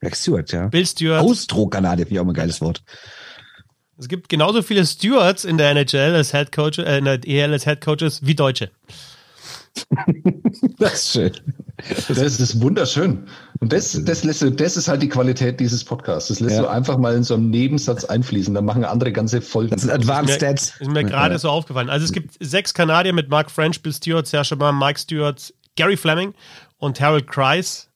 Greg Stewart, ja. Bill Stewart. Austro-Kanadier, finde ich auch mal ein geiles Wort. Es gibt genauso viele Stewards in der NHL als Head Coach, äh, in der EL als Head Coaches wie Deutsche. [laughs] Das ist schön. Das ist wunderschön. Und das, das, lässt das ist halt die Qualität dieses Podcasts. Das lässt Ja. du einfach mal in so einem Nebensatz einfließen. Da machen andere ganze Folgen. Das sind Advanced mir, Stats. ist mir gerade so aufgefallen. Also es gibt sechs Kanadier mit Mark French, Bill Stewart, Serge Aubin, Mike Stewart, Gary Fleming und Harold Kreis.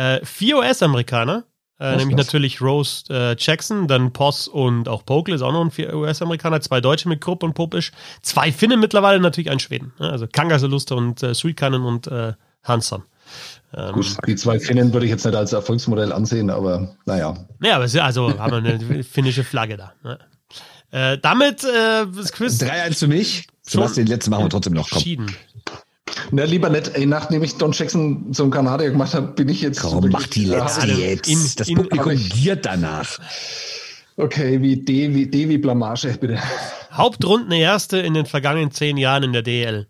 Äh, vier US-Amerikaner, äh, nämlich krass. natürlich Rose äh, Jackson, dann Poss und auch Pokel ist auch noch ein vier US-Amerikaner, zwei Deutsche mit Krupp und Popisch, zwei Finnen mittlerweile, natürlich ein Schweden. Ne? Also Kangaseluster und äh, Suikanen und äh, Hansson. Ähm, Gut, die zwei Finnen würde ich jetzt nicht als Erfolgsmodell ansehen, aber naja. ja, aber also haben wir eine [laughs] finnische Flagge da. Ne? Äh, damit äh, das Quiz 3-1 für mich. Sebastian, die letzte machen wir trotzdem noch. Komm, entschieden. Na, lieber nicht. Ey, nachdem ich Don Jackson zum Kanadier gemacht habe, bin ich jetzt. komm mach die letzte Ja, jetzt. in- das in- Publikum giert danach. Okay, wie D wie, D wie Blamage, bitte. Hauptrunden erste in den vergangenen zehn Jahren in der DL.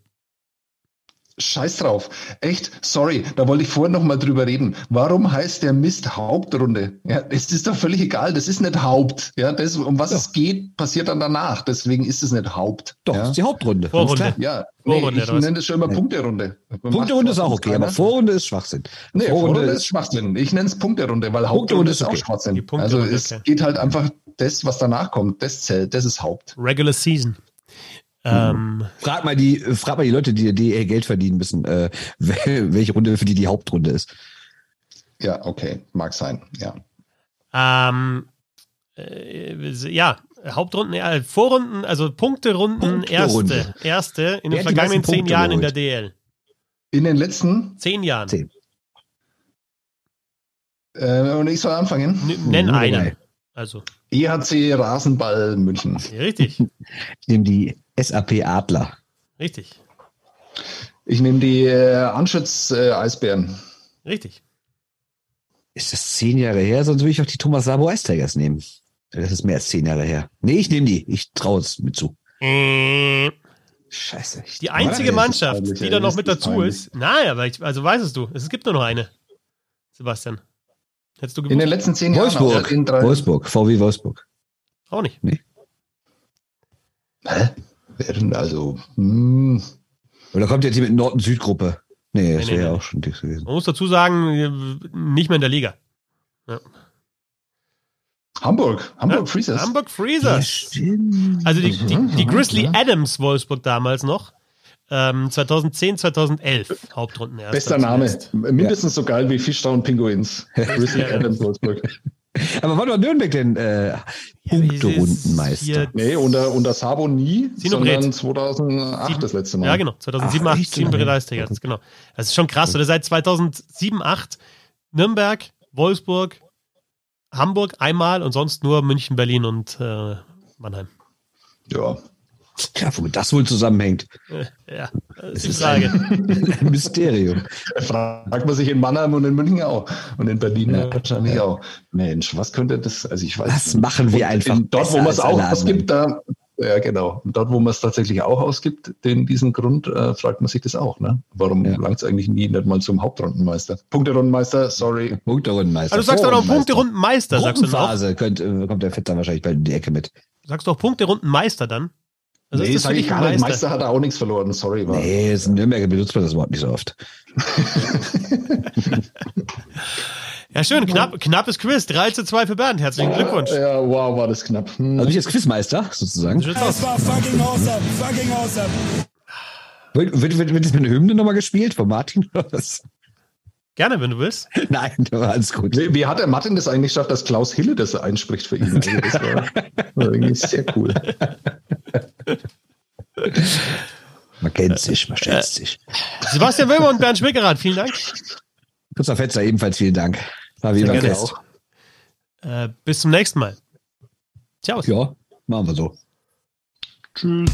Scheiß drauf. Echt, sorry, da wollte ich vorhin noch mal drüber reden. Warum heißt der Mist Hauptrunde? Ja, es ist doch völlig egal, das ist nicht Haupt. Ja, das, um was es geht, passiert dann danach. Deswegen ist es nicht Haupt. Doch, ja. das ist die Hauptrunde. Vorrunde. Ja, nee, Vorrunde, ich nenne das schon immer Punkterunde. Punkterunde ist auch okay, aber Vorrunde ist Schwachsinn. Nee, Vorrunde, ist Schwachsinn. Ich nenne es Punkterunde, weil Hauptrunde ist auch okay. Die Schwachsinn. Also es okay. geht halt einfach das, was danach kommt, das zählt, das ist Haupt. Regular Season. Ähm, Frag mal die, frag mal die Leute, die die Geld verdienen müssen, äh, [laughs] wel- welche Runde für die die Hauptrunde ist. Ja, okay, mag sein, ja. ähm, äh, ja, Hauptrunden, äh, Vorrunden, also Punkterunden, Punkterunde. erste, erste in den Wer die vergangenen zehn Punkte Jahren in der geholt? DL. In den letzten, Zehn Jahren. Zehn. äh, und ich soll anfangen. N nenn Nur einen. Also, EHC Rasenball München. richtig, [laughs] Ich nehme die SAP Adler. richtig, Ich nehme die äh, Anschütz äh, Eisbären. richtig. Ist das zehn Jahre her? Sonst würde ich auch die Thomas Sabo Ice Tigers nehmen. Das ist mehr als zehn Jahre her. Nee, ich nehme die. Ich traue es mit zu. Äh, Scheiße. Ich Die einzige Mannschaft, die da noch mit dazu peinlich. ist. Nein, aber ich, also weißt es du, es gibt nur noch eine. Sebastian. Hättest du In den gewusst? letzten zehn Jahren. Wolfsburg. Wolfsburg. VW Wolfsburg. Auch nicht. Hä? Wer denn also? Hm, Oder kommt jetzt hier mit Nord-Süd-Gruppe? Nee, das Nee, nee, wäre ja nee. auch schon dick gewesen. Man muss dazu sagen, nicht mehr in der Liga. Hamburg. Hamburg Ja, Freezers. Hamburg Freezers. Also die, die, die Mhm, Grizzly ja. Adams Wolfsburg damals noch. Ähm, 2010, 2011 Hauptrunden erst. Bester Name. Mindestens so geil wie Fischtown Pinguins. [laughs] Grizzly Ja. Adams Wolfsburg. [laughs] Aber wann war Nürnberg denn äh, Punkterundenmeister? Nee, unter, unter Sabo nie, Sinobret. sondern 2008 Sieben- das letzte Mal. Ja, genau. 2007, Ach, 8, echt? 7 Bredeis Tigers, genau. Das ist schon krass. Oder seit 2007, 8 Nürnberg, Wolfsburg, Hamburg einmal und sonst nur München, Berlin und äh, Mannheim. Ja. Ja, womit das wohl zusammenhängt. [laughs] Ja, das ist die ist Frage. Ein [laughs] Mysterium. Fragt man sich in Mannheim und in München auch. Und in Berlin Ja. wahrscheinlich auch. Mensch, was könnte das, also ich weiß Das machen wir einfach in- Dort, wo man es auch ausgibt, da, ja genau. Und dort, wo man es tatsächlich auch ausgibt, den, diesen Grund, äh, fragt man sich das auch, ne? Warum Ja. langt es eigentlich nie nicht mal zum Hauptrundenmeister? Punkterundenmeister, sorry. Punkterundenmeister. Also du sagst doch noch Vorrundenmeister. Punkterundenmeister, sagst du dann auch? Gruppenphase könnte, kommt der Fetzer wahrscheinlich bald in die Ecke mit. Sagst du auch Punkterundenmeister dann? Also nee, ist das sag für ich gar nicht. Meister? Meister hat er auch nichts verloren, sorry. War. Nee, ist in Nürnberg benutzt man das Wort nicht so oft. [laughs] Ja, schön. Knapp, knappes Quiz. 3 zu 2 für Bernd. Herzlichen Glückwunsch. Ja, wow, war das knapp. Hm. Also ich jetzt Quizmeister, sozusagen. Das war fucking awesome, fucking awesome. Wird, wird, wird, wird das mit einer Hymne nochmal gespielt von Martin oder was? Gerne, wenn du willst. [laughs] Nein, das war alles gut. Wie, wie hat der Martin das eigentlich geschafft, dass Klaus Hille das einspricht für ihn? Also das war, war irgendwie sehr cool. [laughs] Man kennt sich, man schätzt sich. Sebastian Wilmer und Bernd Schwickerath, vielen Dank. Christoph Fetzer, ebenfalls vielen Dank. War wieder auch. Äh, bis zum nächsten Mal. Ciao. Ja, machen wir so. Tschüss.